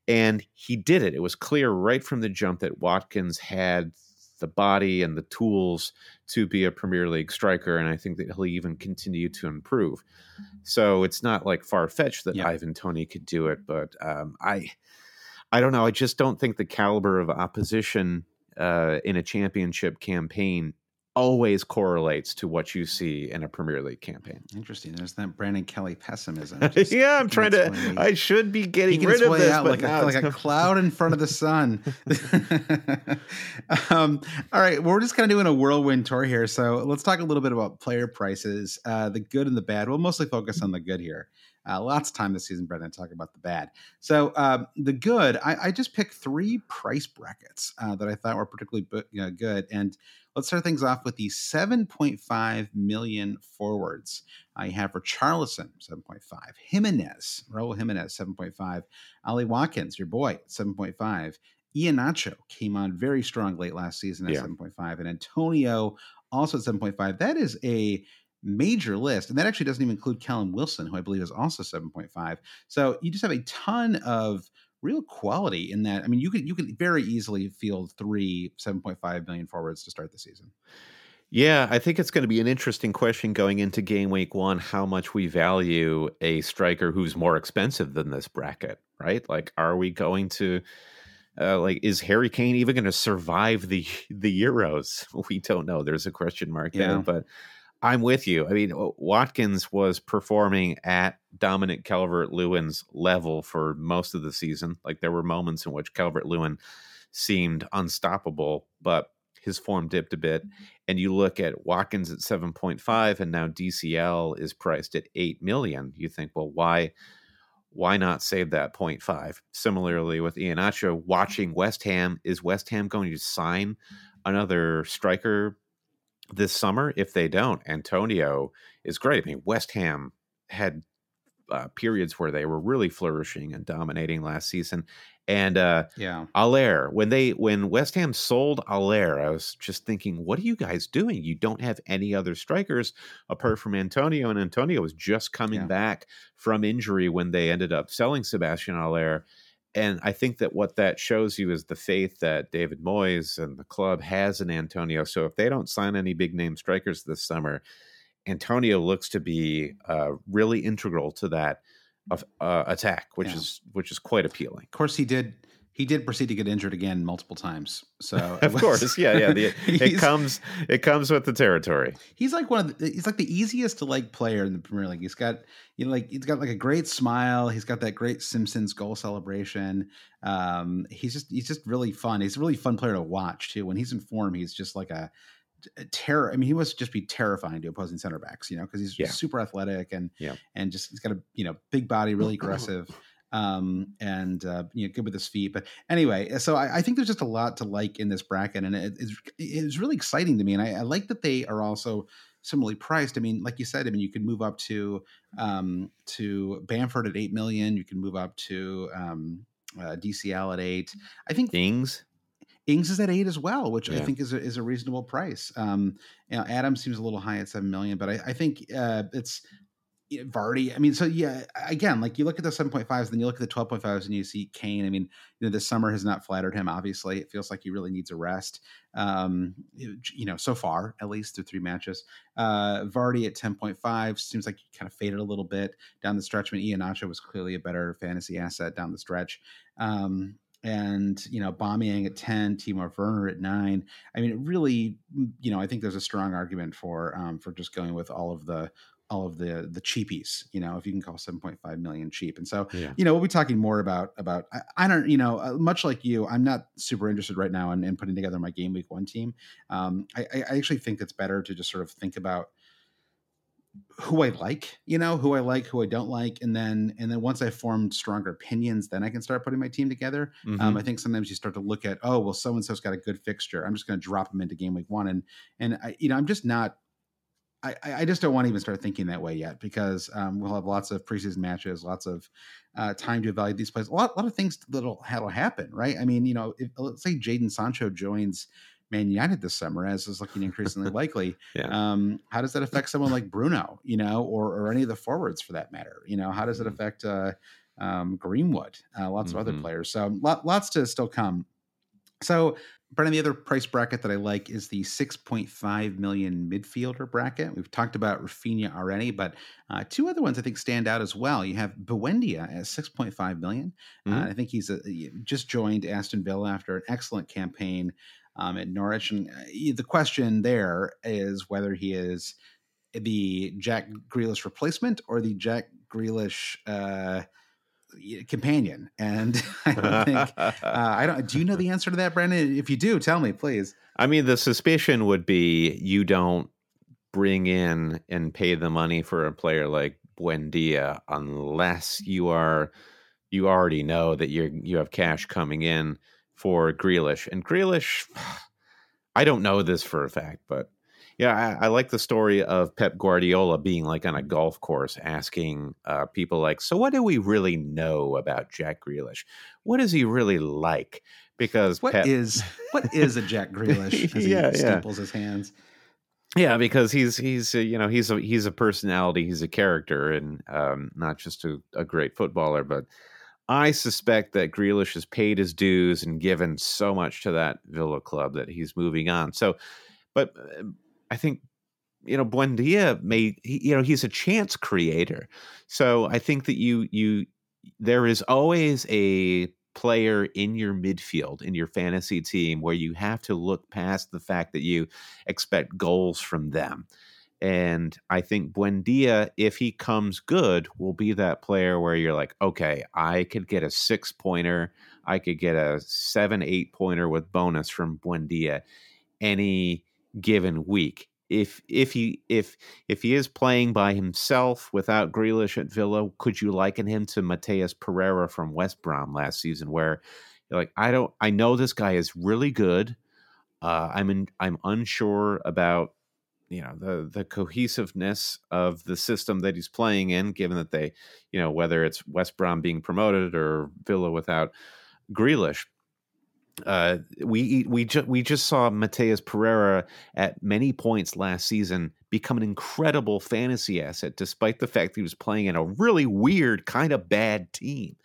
and he did it. It was clear right from the jump that watkins had the body and the tools to be a Premier League striker, and I think that he'll even continue to improve. So it's not like far fetched that Yeah. Ivan Toney could do it, but um, I, I don't know. I just don't think the caliber of opposition uh, in a championship campaign always correlates to what you see in a Premier League campaign. Interesting. There's that Brandon Kelly pessimism. Yeah, I'm trying to. way- I should be getting rid of this, out but like a, like a cloud in front of the sun. um, all right, well, we're just kind of doing a whirlwind tour here. So let's talk a little bit about player prices, uh, the good and the bad. We'll mostly focus on the good here. Uh, lots of time this season, Brandon, to talk about the bad. So um, the good, I, I just picked three price brackets uh, that I thought were particularly you know, good. And let's start things off with the 7.5 million forwards. I have Richarlison, 7.5. Jimenez, Raul Jimenez, 7.5. Ollie Watkins, your boy, 7.5. Iheanacho came on very strong late last season at Yeah. 7.5. And Antonio also at 7.5. That is a major list. And that actually doesn't even include Callum Wilson, who I believe is also 7.5. So you just have a ton of real quality in that. I mean, you could you could very easily field three 7.5 million forwards to start the season. Yeah, I think it's going to be an interesting question going into game week one how much we value a striker who's more expensive than this bracket, right? Like, are we going to, uh, like, is Harry Kane even going to survive the the Euros? We don't know. There's a question mark Yeah. there, but I'm with you. I mean, Watkins was performing at Dominic Calvert Lewin's level for most of the season. Like, there were moments in which Calvert Lewin seemed unstoppable, but his form dipped a bit. Mm-hmm. And you look at Watkins at 7.5 and now DCL is priced at 8 million. You think, well, why why not save that 0.5? Similarly with Iheanacho, watching West Ham, is West Ham going to sign another striker this summer? If they don't, Antonio is great. I mean, West Ham had uh, periods where they were really flourishing and dominating last season. And uh, yeah, Haller, when they when West Ham sold Haller, I was just thinking, what are you guys doing? You don't have any other strikers apart from Antonio, and Antonio was just coming Yeah. back from injury when they ended up selling Sebastian Haller. And I think that what that shows you is the faith that David Moyes and the club has in Antonio. So if they don't sign any big name strikers this summer, Antonio looks to be uh, really integral to that of, uh, attack, which Yeah. is which is quite appealing. of course he did. He did proceed to get injured again multiple times. So Of was- course, yeah, yeah. The, it comes it comes with the territory. He's like one of the, he's like the easiest to like player in the Premier League. He's got you know like he's got like a great smile. He's got that great Simpsons goal celebration. Um, he's just he's just really fun. He's a really fun player to watch too. When he's in form, he's just like a, a terror. I mean, he must just be terrifying to opposing center backs. You know, because he's Yeah. super athletic and Yeah. and just he's got a you know big body, really aggressive. Um and uh, you know good with his feet, but anyway, so I, I think there's just a lot to like in this bracket, and it, it's it's really exciting to me, and I, I like that they are also similarly priced. I mean, like you said, I mean, you can move up to um, to Bamford at eight million. You can move up to um, uh, DCL at eight. I think Ings. Ings is at eight as well, which I think is a, is a reasonable price. Um, you know, Adams seems a little high at seven million, but I, I think uh, it's Vardy. I mean, so yeah, again, like you look at the seven point fives, then you look at the twelve point fives, and you see Kane. I mean, you know, this summer has not flattered him. Obviously, it feels like he really needs a rest. Um, you know, so far at least through three matches. Uh, Vardy at ten point five seems like he kind of faded a little bit down the stretch. I mean, was clearly a better fantasy asset down the stretch. Um, and you know, Bombing at ten, Timo Werner at nine. I mean, it really, you know, I think there's a strong argument for um, for just going with all of the all of the the cheapies. You know, if you can call 7.5 million cheap, and so Yeah. you know, we'll be talking more about about. I, I don't, you know, uh, much like you, I'm not super interested right now in, in putting together my game week one team. Um, I, I actually think it's better to just sort of think about who I like, you know, who I like, who I don't like, and then and then once I formed stronger opinions, then I can start putting my team together. Um, Mhm. I think sometimes you start to look at, oh, well, so and so's got a good fixture. I'm just going to drop them into game week one, and and I, you know, I'm just not. I, I just don't want to even start thinking that way yet because um, we'll have lots of preseason matches, lots of uh, time to evaluate these players. A lot, lot of things that'll that'll happen, right? I mean, you know, if, let's say Jadon Sancho joins Man United this summer, as is looking increasingly likely. Yeah. Um, how does that affect someone like Bruno, you know, or or any of the forwards for that matter? You know, how does it Mhm. affect uh, um, Greenwood? Uh, lots of other Mhm. players. So lot, lots to still come. So, Brennan, the other price bracket that I like is the 6.5 million midfielder bracket. We've talked about Raphinha already, but uh, two other ones I think stand out as well. You have Buendia at 6.5 million. Uh, Mhm. I think he's a, he just joined Aston Villa after an excellent campaign um, at Norwich. And uh, the question there is whether he is the Jack Grealish replacement or the Jack Grealish uh, companion. And I don't think. Uh, I don't. Do you know the answer to that, Brandon? If you do, tell me, please. I mean, the suspicion would be you don't bring in and pay the money for a player like Buendia unless you are you already know that you're you have cash coming in for Grealish. And Grealish, I don't know this for a fact, but yeah, I, I like the story of Pep Guardiola being like on a golf course asking uh, people like, "So what do we really know about Jack Grealish? What is he really like?" Because What Pep, is what is a Jack Grealish? As he Yeah, yeah. staples his hands. Yeah, because he's he's a, you know he's a he's a personality, he's a character, and um, not just a, a great footballer. But I suspect that Grealish has paid his dues and given so much to that Villa club that he's moving on. So, but uh, I think you know Buendia may he, you know he's a chance creator. So I think that you you there is always a player in your midfield in your fantasy team where you have to look past the fact that you expect goals from them. And I think Buendia, if he comes good, will be that player where you're like, okay, I could get a six pointer, I could get a seven, eight pointer with bonus from Buendia any given week. If if he if if he is playing by himself without Grealish at Villa, could you liken him to Matheus Pereira from West Brom last season, where you're like, I don't, I know this guy is really good. Uh, I'm in, I'm unsure about you know the the cohesiveness of the system that he's playing in, given that they, you know, whether it's West Brom being promoted or Villa without Grealish. Uh, we we just we just saw Matheus Pereira at many points last season become an incredible fantasy asset, despite the fact he was playing in a really weird, kind of bad team.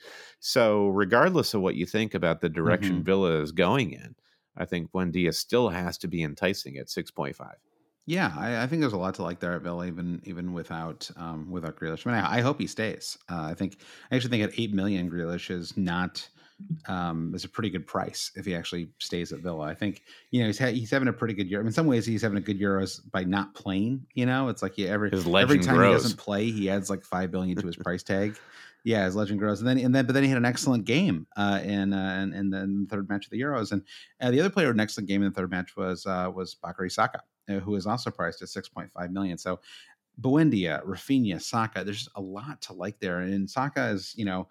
So, regardless of what you think about the direction Mhm. Villa is going in, I think Buendia still has to be enticing at six point five. Yeah, I, I think there's a lot to like there at Villa, even even without um, without Grealish. I mean, I, I hope he stays. Uh, I think I actually think at eight million, Grealish is not um, is a pretty good price if he actually stays at Villa. I think you know he's ha- he's having a pretty good year. I mean, in some ways he's having a good Euros by not playing. You know, it's like he, every every time grows. he doesn't play, he adds like five billion to his price tag. Yeah, his legend grows, and then and then but then he had an excellent game uh, in, uh, in in the third match of the Euros, and uh, the other player with an excellent game in the third match was uh, was Bukayo Saka, uh, who is also priced at six point five million. So Buendia, Raphinha, Saka, there's a lot to like there, and Saka is you know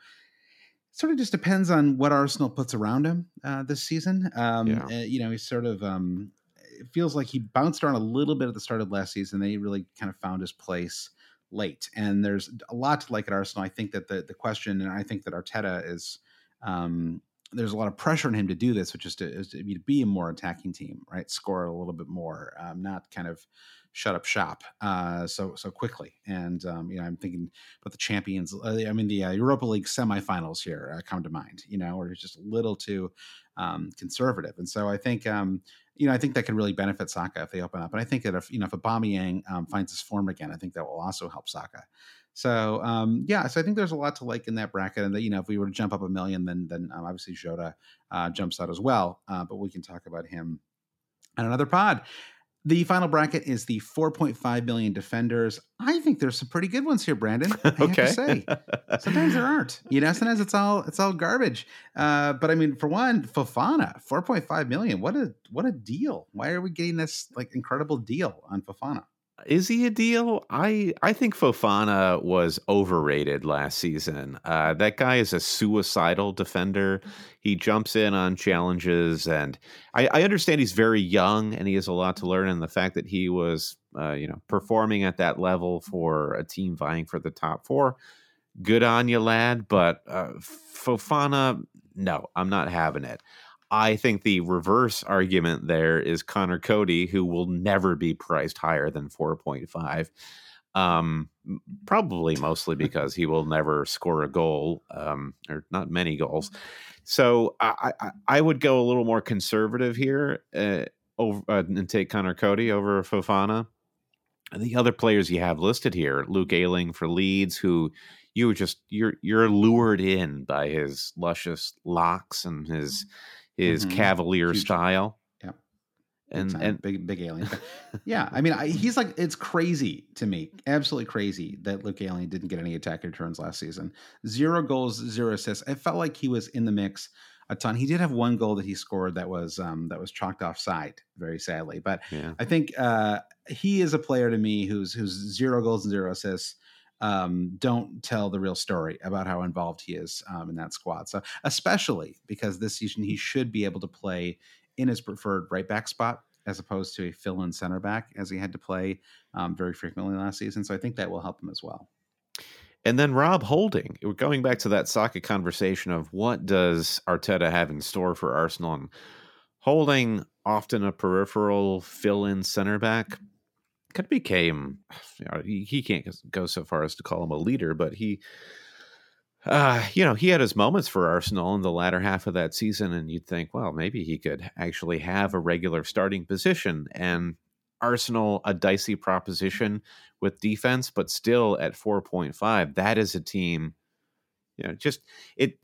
sort of just depends on what Arsenal puts around him uh, this season. Um, Yeah. uh, you know, he's sort of um, it feels like he bounced around a little bit at the start of last season. Then he really kind of found his place late, and there's a lot to like at Arsenal. I think that the the question, and I think that Arteta is. Um, there's a lot of pressure on him to do this, which is to, is to be, to be a more attacking team, right? Score a little bit more, um, not kind of shut up shop uh, so so quickly. And um, you know, I'm thinking about the champions. Uh, I mean, the uh, Europa League semifinals here uh, come to mind. You know, he's just a little too um, conservative. And so I think um, you know I think that could really benefit Saka if they open up. And I think that if you know if Aubameyang um, finds his form again, I think that will also help Saka. So um, yeah, so I think there's a lot to like in that bracket, and that you know if we were to jump up a million, then then um, obviously Jota uh, jumps out as well. Uh, but we can talk about him on another pod. The final bracket is the 4.5 million defenders. I think there's some pretty good ones here, Brandon. I have okay. to say. Sometimes there aren't. You know, sometimes it's all it's all garbage. Uh, but I mean, for one, Fofana, 4.5 million. What a what a deal. Why are we getting this like incredible deal on Fofana? Is he a deal? I I think Fofana was overrated last season. Uh, that guy is a suicidal defender. He jumps in on challenges, and I, I understand he's very young and he has a lot to learn. And the fact that he was, uh, you know, performing at that level for a team vying for the top four, good on you, lad. But uh, Fofana, no, I'm not having it. I think the reverse argument there is Connor Cody, who will never be priced higher than 4.5. Um, probably mostly because he will never score a goal, um, or not many goals. So I, I, I would go a little more conservative here uh, over, uh, and take Connor Cody over Fofana. And the other players you have listed here, Luke Ayling for Leeds, who you just you're you're lured in by his luscious locks and his his Mhm. cavalier Huge. style. Yeah. And and big big alien. yeah, I mean, I, he's like it's crazy to me, absolutely crazy that Luke Ayling didn't get any attack returns last season. Zero goals, zero assists. I felt like he was in the mix a ton. He did have one goal that he scored that was um, that was chalked offside, very sadly. But yeah. I think uh, he is a player to me who's who's zero goals and zero assists. Um, don't tell the real story about how involved he is um, in that squad. So especially because this season he should be able to play in his preferred right back spot as opposed to a fill-in center back as he had to play um, very frequently last season. So I think that will help him as well. And then Rob Holding, going back to that Saka conversation of what does Arteta have in store for Arsenal? And Holding, often a peripheral fill-in center back, could became, you know, he, he can't go so far as to call him a leader, but he, uh, you know, he had his moments for Arsenal in the latter half of that season, and you'd think, well, maybe he could actually have a regular starting position. And Arsenal, a dicey proposition with defense, but still at 4.5, that is a team, you know, just it.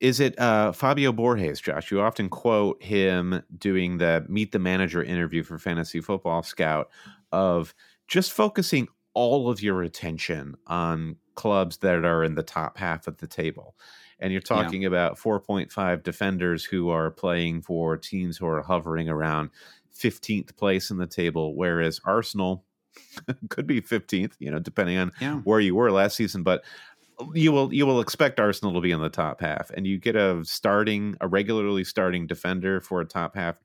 Is it uh, Fabio Borges, Josh? You often quote him doing the meet the manager interview for Fantasy Football Scout of just focusing all of your attention on clubs that are in the top half of the table. And you're Yeah. talking about 4.5 defenders who are playing for teams who are hovering around 15th place in the table, whereas Arsenal could be 15th, you know, depending on Yeah. where you were last season. But um, you will you will expect Arsenal to be in the top half, and you get a starting a regularly starting defender for a top half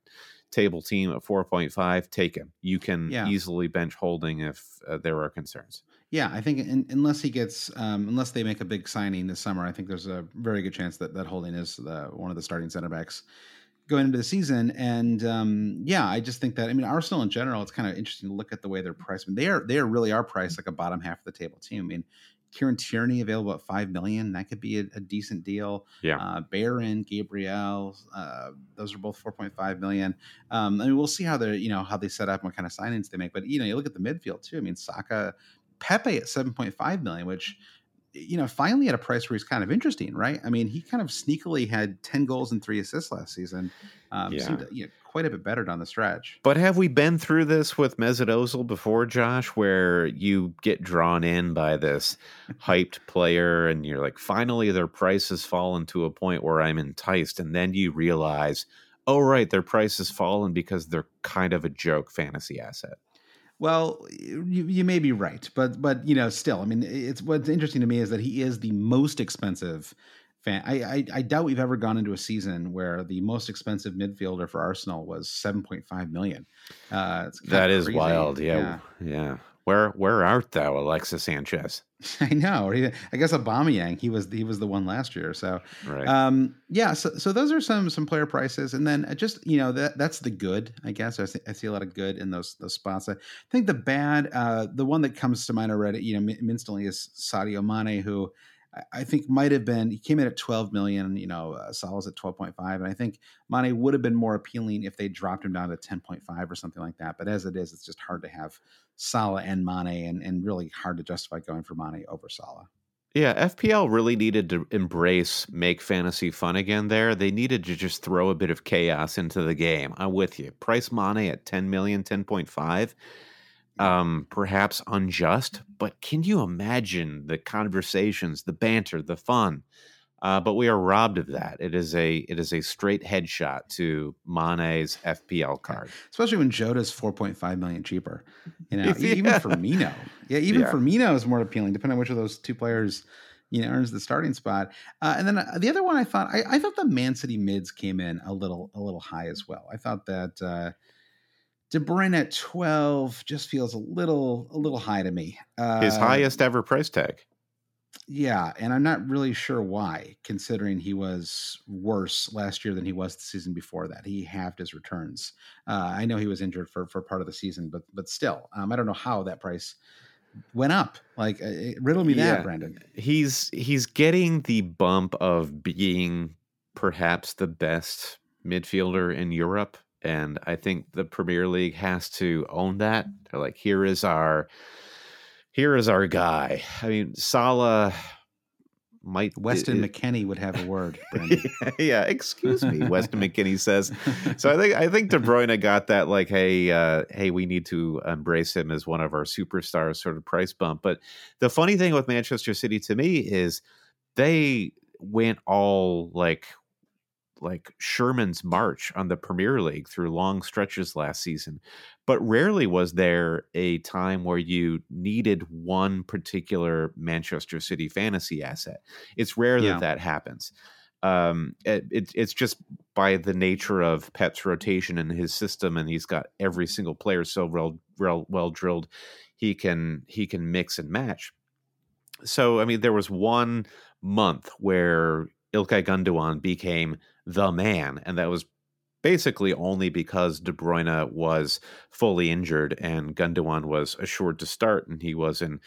table team at 4.5, take him. You can Yeah. easily bench holding if uh, there are concerns. Yeah, I think in, unless he gets, um, unless they make a big signing this summer, I think there's a very good chance that that Holding is the, one of the starting center backs going into the season. And um, yeah, I just think that I mean Arsenal in general, it's kind of interesting to look at the way they're priced. I mean, they are they are really are priced like a bottom half of the table team. I mean, Kieran Tierney available at five million, that could be a, a decent deal. Yeah. uh, Barron, Gabriel, uh, those are both four point five million. Um, I mean, we'll see how they you know how they set up, and what kind of signings they make. But you know, you look at the midfield too. I mean, Saka, Pepe at seven point five million, which you know, finally at a price where he's kind of interesting, right? I mean, he kind of sneakily had 10 goals and three assists last season. Um, Yeah. seemed you know, quite a bit better down the stretch. But have we been through this with Mesut Ozil before, Josh, where you get drawn in by this hyped player and you're like, finally, their price has fallen to a point where I'm enticed. And then you realize, oh, right, their price has fallen because they're kind of a joke fantasy asset. Well, you, you may be right, but but you know, still, I mean, it's what's interesting to me is that he is the most expensive fan. I, I I doubt we've ever gone into a season where the most expensive midfielder for Arsenal was seven point five million. Uh, that is crazy. wild. Yeah. yeah. Where where art thou, Alexis Sanchez? I know. I guess Aubameyang, he was he was the one last year. So Right. Um, yeah, so, so those are some some player prices, and then uh, just you know that that's the good, I guess. I see, I see a lot of good in those those spots. I think the bad, uh, the one that comes to mind already, you know, instantly is Sadio Mane, who I- think might have been he came in at twelve million. You know, uh, Salah's at twelve point five, and I think Mane would have been more appealing if they dropped him down to ten point five or something like that. But as it is, it's just hard to have Salah and Mane, and and really hard to justify going for Mane over Salah. Yeah, FPL really needed to embrace make fantasy fun again there. They needed to just throw a bit of chaos into the game. I'm with you. Price Mane at 10 million, 10.5. Um, perhaps unjust, but can you imagine the conversations, the banter, the fun? Uh, but we are robbed of that. It is a it is a straight headshot to Mane's FPL card. especially when Jota's 4.5 million cheaper. You know, Yeah. even Firmino. Yeah, even Yeah. Firmino is more appealing, depending on which of those two players you know earns the starting spot. Uh, and then uh, the other one, I thought I, I thought the Man City mids came in a little a little high as well. I thought that uh, De Bruyne at 12 just feels a little a little high to me. Uh, His highest ever price tag. yeah, and I'm not really sure why, considering he was worse last year than he was the season before that. He halved his returns. Uh, I know he was injured for for part of the season, but but still, um, I don't know how that price went up. Like, uh, riddle me that, Brandon. he's he's getting the bump of being perhaps the best midfielder in Europe and I think the Premier League has to own that. They're like here is our here is our guy. I mean Salah might Weston it- McKennie would have a word, yeah, excuse me. Weston McKennie says. So I think I think De Bruyne got that like, hey, uh, hey, we need to embrace him as one of our superstars sort of price bump. But the funny thing with Manchester City to me is they went all like like Sherman's march on the Premier League through long stretches last season. But rarely was there a time where you needed one particular Manchester City fantasy asset. It's rare that Yeah. that happens. Um, it, it, it's just by the nature of Pep's rotation in his system, and he's got every single player so well, well, well drilled, he can he can mix and match. So I mean, there was one month where Ilkay Gundogan became the man, and that was basically only because De Bruyne was fully injured and Gundogan was assured to start, and he was in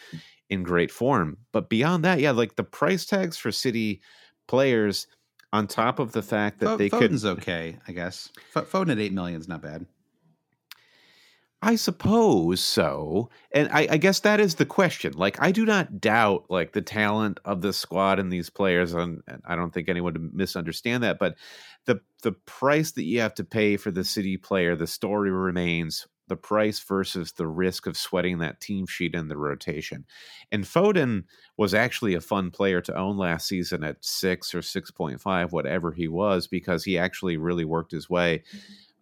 in great form. But beyond that, yeah, like the price tags for City players, on top of the fact that Fo- they could Foden's okay, I guess. F- Foden at eight million is not bad. I suppose so. And I, I guess that is the question. Like, I do not doubt like the talent of the squad and these players, and, and I don't think anyone would misunderstand that. But the the price that you have to pay for the city player, the story remains the price versus the risk of sweating that team sheet in the rotation. And Foden was actually a fun player to own last season at six or six point five, whatever he was, because he actually really worked his way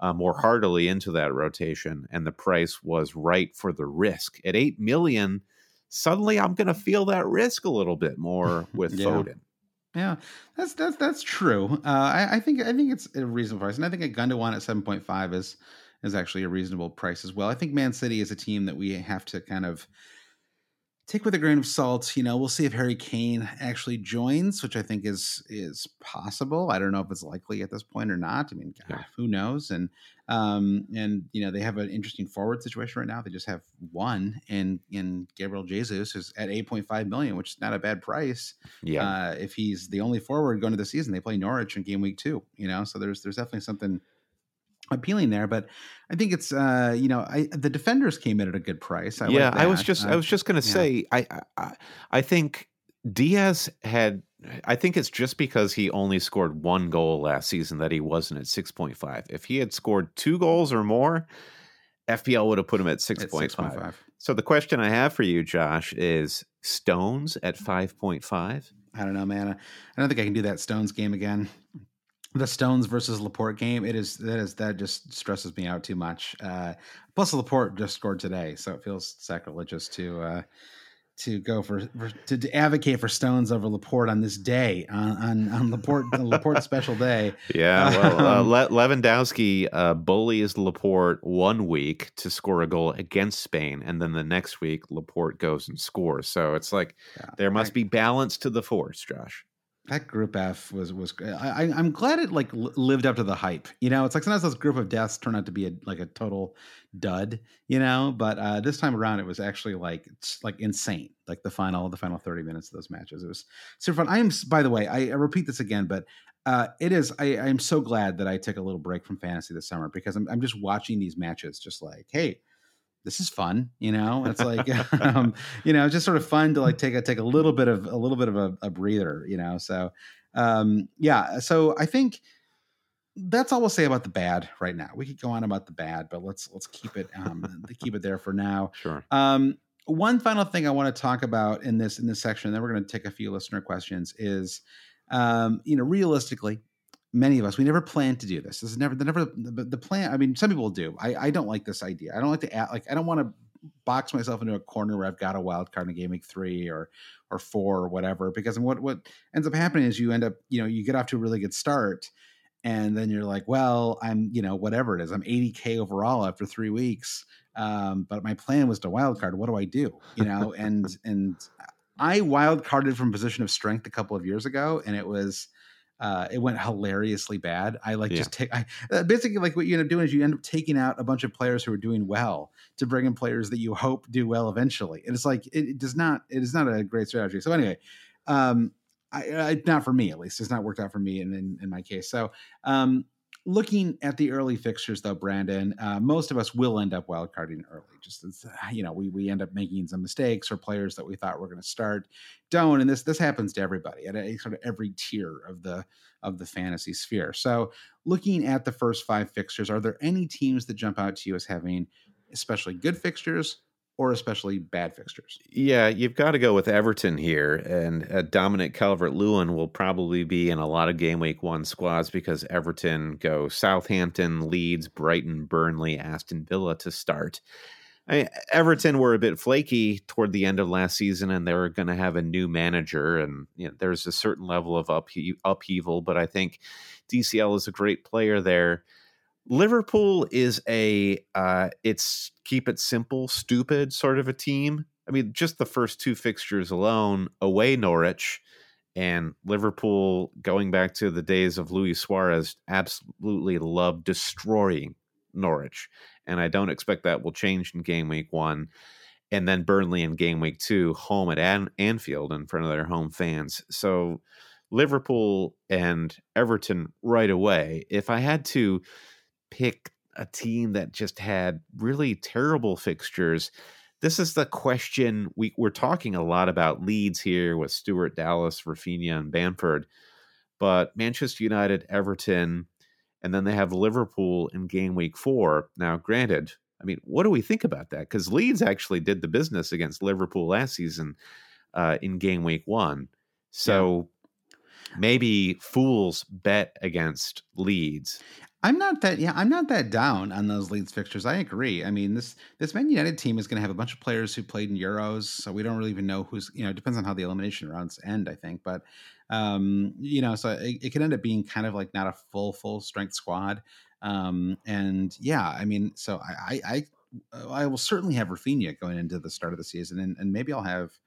uh, more heartily into that rotation, and the price was right for the risk. At eight million, suddenly I'm going to feel that risk a little bit more with Yeah. Foden. Yeah, that's that's that's true. Uh, I, I think I think it's a reasonable price, and I think a Gundogan at seven point five is is actually a reasonable price as well. I think Man City is a team that we have to kind of take with a grain of salt. You know, we'll see if Harry Kane actually joins, which I think is is possible. I don't know if it's likely at this point or not. I mean, God, who knows? And um, and you know, they have an interesting forward situation right now. They just have one in in Gabriel Jesus, who's at eight point five million, which is not a bad price. Yeah, uh, if he's the only forward going to the season, they play Norwich in game week two. You know, so there's there's definitely something appealing there. But I think it's uh, you know I, the defenders came in at a good price. I yeah, I was just uh, I was just gonna yeah. say I, I I think Dias had I think it's just because he only scored one goal last season that he wasn't at six point five. If he had scored two goals or more, FPL would have put him at six At point 6.5. So the question I have for you, Josh, is Stones at five point five. I don't know, man. I don't think I can do that Stones game again. The Stones versus Laporte game, it is that is that just stresses me out too much. Uh, plus, Laporte just scored today, so it feels sacrilegious to uh, to go for, for to, to advocate for Stones over Laporte on this day on on, on Laporte Laporte's special day. Yeah, well, uh, Um, Le- Lewandowski uh, bullies Laporte one week to score a goal against Spain, and then the next week Laporte goes and scores. So it's like Yeah, there must I- be balance to the force, Josh. That group F was was I, I'm glad it like lived up to the hype. You know, it's like sometimes those group of deaths turn out to be a, like a total dud. You know, but uh, this time around it was actually like it's like insane. Like the final the final 30 minutes of those matches, it was super fun. I am by the way, I, I repeat this again, but uh, it is I I'm so glad that I took a little break from fantasy this summer because I'm I'm just watching these matches, just like hey. This is fun, you know. It's like, um, you know, just sort of fun to like take a take a little bit of a little bit of a, a breather, you know. So, um yeah so i think that's all we'll say about the bad right now we could go on about the bad but let's let's keep it um keep it there for now Sure. um one final thing i want to talk about in this in this section then we're going to take a few listener questions is um you know realistically many of us we never plan to do this. This is never the never the, the plan i mean some people do. I i don't like this idea. I don't like to add like i don't want to box myself into a corner where i've got a wild card in game week three or or four or whatever because what what ends up happening is you end up you know you get off to a really good start and then you're like well i'm you know whatever it is i'm 80k overall after three weeks um, but my plan was to wild card. What do i do? You know and and i wild carded from position of strength a couple of years ago and it was uh, it went hilariously bad. I like Yeah. just take. I uh, basically like what you end up doing is you end up taking out a bunch of players who are doing well to bring in players that you hope do well eventually. And it's like it, it does not. It is not a great strategy. So anyway, um, I, I not for me at least. It's not worked out for me in in, in my case. So um, looking at the early fixtures though, Brandon, uh, most of us will end up wildcarding early. Just as, you know, we we end up making some mistakes or players that we thought were going to start don't. And this this happens to everybody at a, sort of every tier of the of the fantasy sphere. So looking at the first five fixtures, are there any teams that jump out to you as having especially good fixtures or especially bad fixtures? Yeah, you've got to go with Everton here, and uh, Dominic Calvert Lewin will probably be in a lot of game week one squads because Everton go Southampton, Leeds, Brighton, Burnley, Aston Villa to start. I, mean, Everton were a bit flaky toward the end of last season, and they were going to have a new manager, and you know, there's a certain level of uphe- upheaval. But I think DCL is a great player there. Liverpool is a uh, it's keep it simple, stupid sort of a team. I mean, just the first two fixtures alone, away Norwich and Liverpool, going back to the days of Luis Suarez, absolutely love destroying Norwich, and I don't expect that will change in game week one. And then Burnley in game week two, home at An- Anfield in front of their home fans. So Liverpool and Everton right away. If I had to pick a team that just had really terrible fixtures. This is the question we, we're talking a lot about Leeds here with Stuart Dallas, Raphinha, and Bamford, but Manchester United, Everton, and then they have Liverpool in game week four. Now, granted, I mean, what do we think about that? Because Leeds actually did the business against Liverpool last season uh, in game week one. So maybe fools bet against Leeds. I'm not that yeah, I'm not that down on those Leeds fixtures. I agree. I mean, this this Man United team is going to have a bunch of players who played in Euros, so we don't really even know who's you know. It depends on how the elimination rounds end, I think. But um, you know, so it, it could end up being kind of like not a full full strength squad. Um, and yeah, I mean, so I I I, I will certainly have Raphinha going into the start of the season, and, and maybe I'll have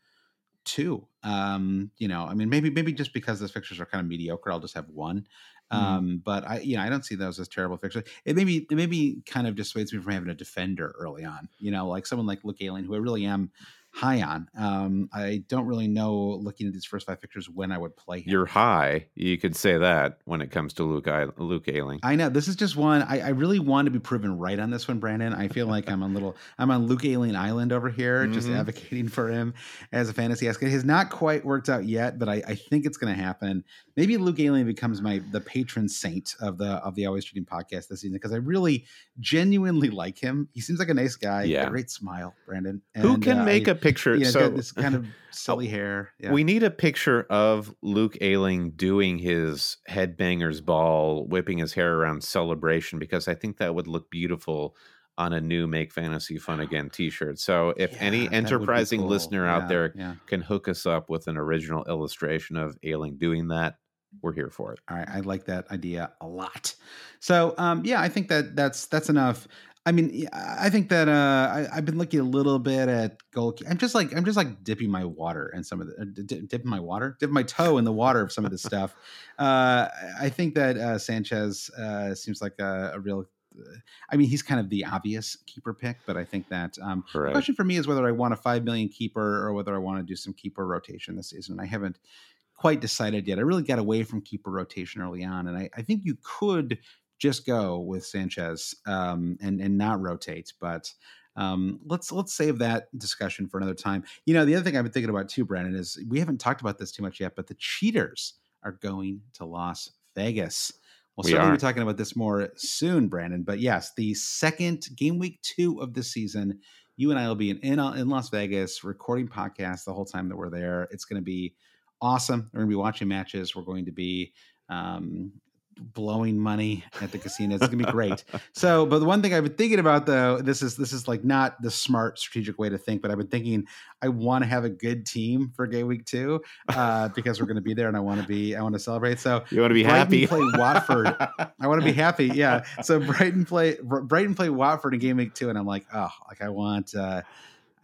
two. Um, you know, I mean, maybe maybe just because those fixtures are kind of mediocre, I'll just have one. Mm-hmm. Um, but I, you know, I don't see those as terrible fixtures. It maybe it maybe kind of dissuades me from having a defender early on. You know, like someone like Luke Ayling, who I really am high on. Um, I don't really know looking at these first five pictures when I would play him. You're high. You could say that when it comes to Luke I- Luke Ayling. I know this is just one. I, I, really want to be proven right on this one, Brandon. I feel like I'm a little. I'm on Luke Ayling Island over here, mm-hmm. just advocating for him as a fantasy ask. It has not quite worked out yet, but I, I think it's going to happen. Maybe Luke Ayling becomes my the patron saint of the of the Always Cheating podcast this season because I really genuinely like him. He seems like a nice guy. Yeah, great smile, Brandon. And, Who can uh, make I, a picture. You know, so this kind of silly hair. Yeah. We need a picture of Luke Ayling doing his headbangers ball, whipping his hair around celebration because I think that would look beautiful on a new Make Fantasy Fun Again T-shirt. So if yeah, any enterprising cool. listener out there can hook us up with an original illustration of Ayling doing that, we're here for it. All right, I like that idea a lot. So um, yeah, I think that that's that's enough. I mean, I think that uh, I, have been looking a little bit at goal. I'm just like I'm just like dipping my water in some of the uh, dipping my water, dipping my toe in the water of some of this stuff. Uh, I think that uh, Sanchez uh, seems like a, a real. I mean, he's kind of the obvious keeper pick, but I think that um, right. the question for me is whether I want a five million keeper or whether I want to do some keeper rotation this season. I haven't quite decided yet. I really got away from keeper rotation early on, and I, I think you could just go with Sanchez um, and and not rotate. But um, let's let's save that discussion for another time. You know, the other thing I've been thinking about too, Brandon, is we haven't talked about this too much yet, but the cheaters are going to Las Vegas. We'll we certainly are. be talking about this more soon, Brandon. But yes, the second game week two of the season, you and I will be in in, in Las Vegas recording podcasts the whole time that we're there. It's going to be awesome. We're going to be watching matches. We're going to be um, blowing money at the casino. It's gonna be great. so, but the one thing I've been thinking about though, this is this is like not the smart strategic way to think, but I've been thinking I want to have a good team for Gay week two uh, because we're gonna be there and I want to be I want to celebrate. So you want to be Brighton happy. Play Watford. I want to be happy. Yeah. So Brighton play Brighton play Watford in game week two, and I'm like, oh, like I want. uh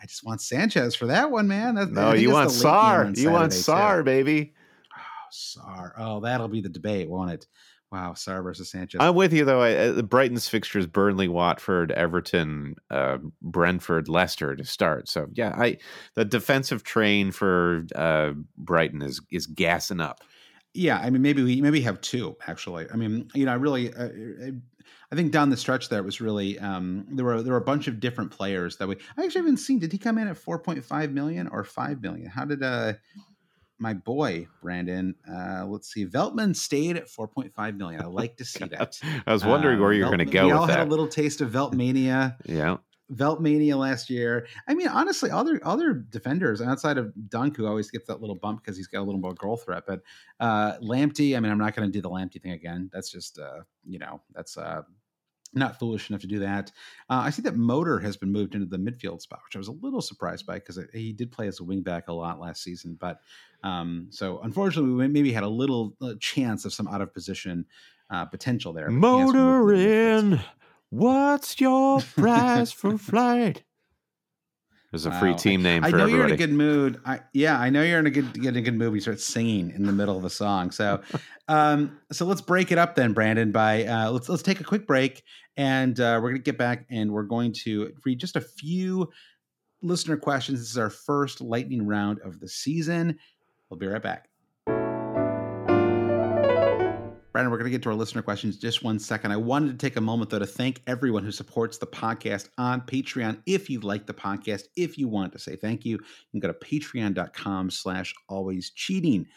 I just want Sanchez for that one, man. That's, no, you want Sarr. You want Sarr, baby. Oh, Sarr. Oh, that'll be the debate, won't it? Wow, Sarr versus Sanchez. I'm with you though. I, uh, Brighton's fixtures: Burnley, Watford, Everton, uh, Brentford, Leicester to start. So yeah, I the defensive train for uh, Brighton is is gassing up. Yeah, I mean maybe we maybe have two actually. I mean you know I really uh, I think down the stretch there was really um, there were there were a bunch of different players that we I actually haven't seen. Did he come in at 4.5 million or 5 million? How did uh my boy Brandon. Uh, let's see, Veltman stayed at 4.5 million. I like to see that. I was wondering uh, where you're going to go. We all that. had a little taste of Veltmania. yeah. Veltmania last year. I mean, honestly, other other defenders outside of Dunk, who always gets that little bump because he's got a little more goal threat. But uh Lamptey, I mean, I'm not going to do the Lamptey thing again. That's just, uh, you know, that's uh, not foolish enough to do that. Uh, I see that Motor has been moved into the midfield spot, which I was a little surprised by because he did play as a wingback a lot last season. But um, so unfortunately, we maybe had a little uh, chance of some out of position uh, potential there. Motor in. What's your price for flight? There's a free team name. I, I know everybody. you're in a good mood. I, yeah, I know you're in a good get a good mood. You start singing in the middle of a song. So, um, so let's break it up then, Brandon. By uh, let's let's take a quick break, and uh, we're gonna get back, and we're going to read just a few listener questions. This is our first lightning round of the season. We'll be right back. Brandon, we're going to get to our listener questions just one second. I wanted to take a moment, though, to thank everyone who supports the podcast on Patreon. If you like the podcast, if you want to say thank you, you can go to patreon.com slash always cheating.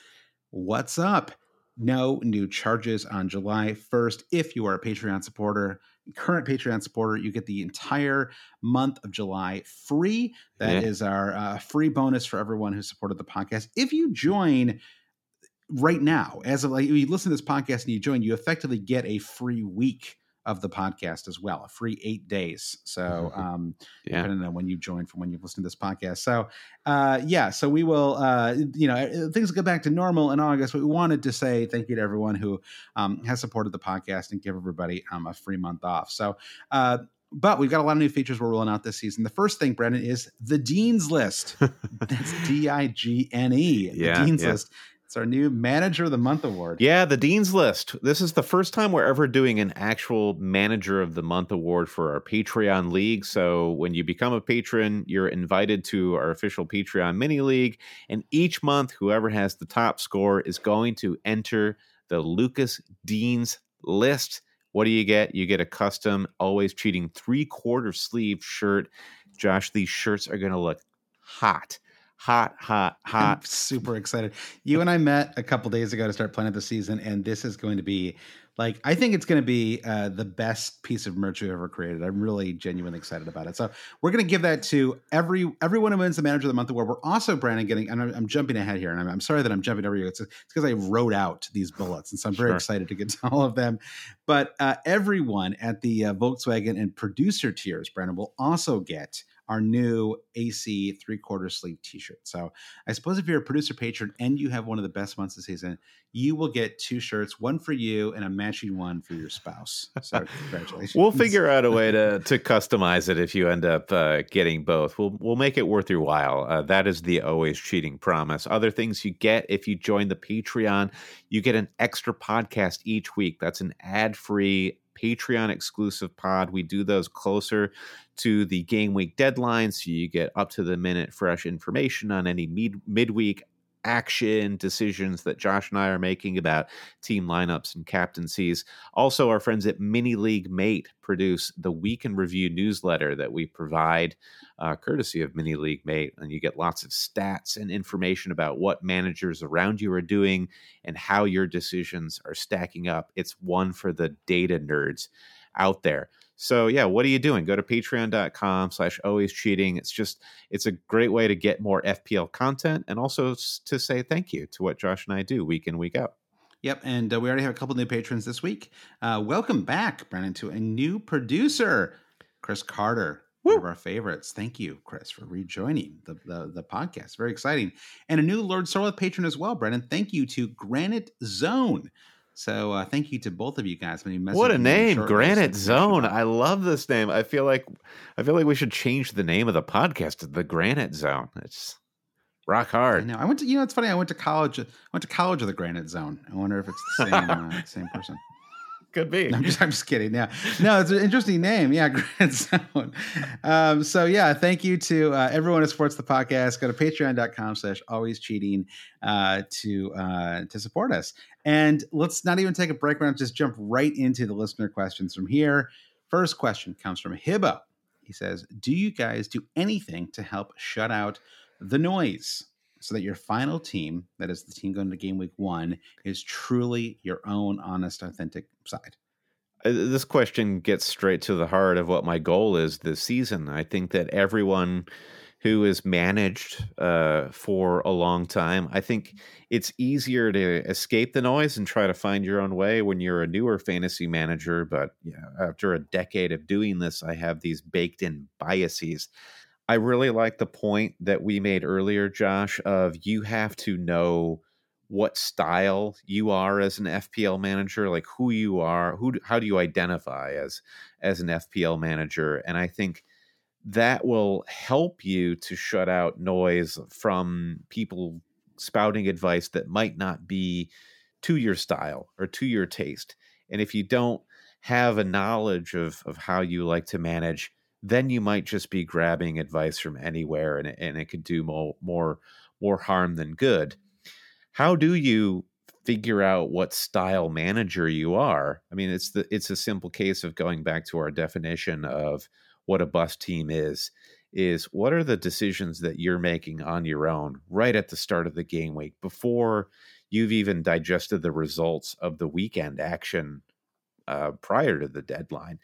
What's up? No new charges on July 1st. If you are a Patreon supporter, current Patreon supporter, you get the entire month of July free. That yeah. is our uh, free bonus for everyone who supported the podcast. If you join right now, as of like you listen to this podcast and you join, you effectively get a free week of the podcast as well, a free eight days. So, um, Yeah. depending on when you join from when you've listened to this podcast. So, uh, yeah, so we will, uh, you know, things go back to normal in August. But we wanted to say thank you to everyone who um, has supported the podcast and give everybody um, a free month off. So, uh, but we've got a lot of new features we're rolling out this season. The first thing, Brandon, is the Dean's List. That's D I G N E. Yeah, The Dean's yeah. List. It's our new Manager of the Month award. Yeah, the Dean's List. This is the first time we're ever doing an actual Manager of the Month award for our Patreon league. So when you become a patron, you're invited to our official Patreon mini league. And each month, whoever has the top score is going to enter the Lucas Digne's List. What do you get? You get a custom, always cheating three quarter sleeve shirt. Josh, these shirts are going to look hot, hot, hot, I'm hot. super excited. You and I met a couple days ago to start planning the season, and this is going to be like I think it's going to be uh, the best piece of merch we've ever created. I'm really genuinely excited about it. So we're going to give that to every everyone who wins the Manager of the Month award. We're also Brandon getting, and I'm, I'm jumping ahead here, and I'm, I'm sorry that I'm jumping over you. It's because I wrote out these bullets, and so I'm very Sure. excited to get to all of them. But uh, everyone at the uh, Volkswagen and producer tiers, Brandon, will also get our new AC three quarter sleeve T-shirt. So I suppose if you're a producer patron and you have one of the best months of the season, you will get two shirts, one for you and a matching one for your spouse. So congratulations. We'll figure out a way to to customize it if you end up uh, getting both. We'll we'll make it worth your while. Uh, that is the always cheating promise. Other things you get if you join the Patreon, you get an extra podcast each week. That's an ad free Patreon exclusive pod. We do those closer to the game week deadline, so you get up to the minute fresh information on any mid midweek action decisions that Josh and I are making about team lineups and captaincies. Also, our friends at Mini League Mate produce the Week in Review newsletter that we provide uh, courtesy of Mini League Mate. And you get lots of stats and information about what managers around you are doing and how your decisions are stacking up. It's one for the data nerds out there. So yeah, what are you doing? Go to patreon.com slash always cheating. It's just it's a great way to get more FPL content and also to say thank you to what Josh and I do week in, week out. Yep, and uh, we already have a couple new patrons this week. Uh, welcome back, Brandon, to a new producer, Chris Carter, one of our favorites. Thank you, Chris, for rejoining the, the the podcast. Very exciting, and a new Lord Sorleth patron as well, Brandon. Thank you to Granite Zone. So uh, thank you to both of you guys. What a name, Granite Zone. I love this name. I feel like I feel like we should change the name of the podcast to the Granite Zone. It's rock I hard. know. I went to you know it's funny. I went to college. I went to college of the Granite Zone. I wonder if it's the same uh, same person. Could be. I'm just, I'm just kidding. Yeah, no, it's an interesting name. Yeah, Granite Zone. Um, so yeah, thank you to uh, everyone who supports the podcast. Go to Patreon.com/slash Always Cheating uh, to uh, to support us. And let's not even take a break. We're just jump right into the listener questions from here. First question comes from Hibbo. He says, "Do you guys do anything to help shut out the noise?" So that your final team, that is the team going to game week one, is truly your own honest, authentic side. Uh, this question gets straight to the heart of what my goal is this season. I think that everyone who is managed uh, for a long time, I think it's easier to escape the noise and try to find your own way when you're a newer fantasy manager. But after a decade of doing this, I have these baked in biases. I really like the point that we made earlier, Josh, of you have to know what style you are as an FPL manager, like who you are, who how do you identify as as an FPL manager, and I think that will help you to shut out noise from people spouting advice that might not be to your style or to your taste. And if you don't have a knowledge of of how you like to manage, then you might just be grabbing advice from anywhere, and it, and it could do more more more harm than good. How do you figure out what style manager you are? I mean it's the it's a simple case of going back to our definition of what a bus team is is what are the decisions that you're making on your own right at the start of the game week before you've even digested the results of the weekend action uh, prior to the deadline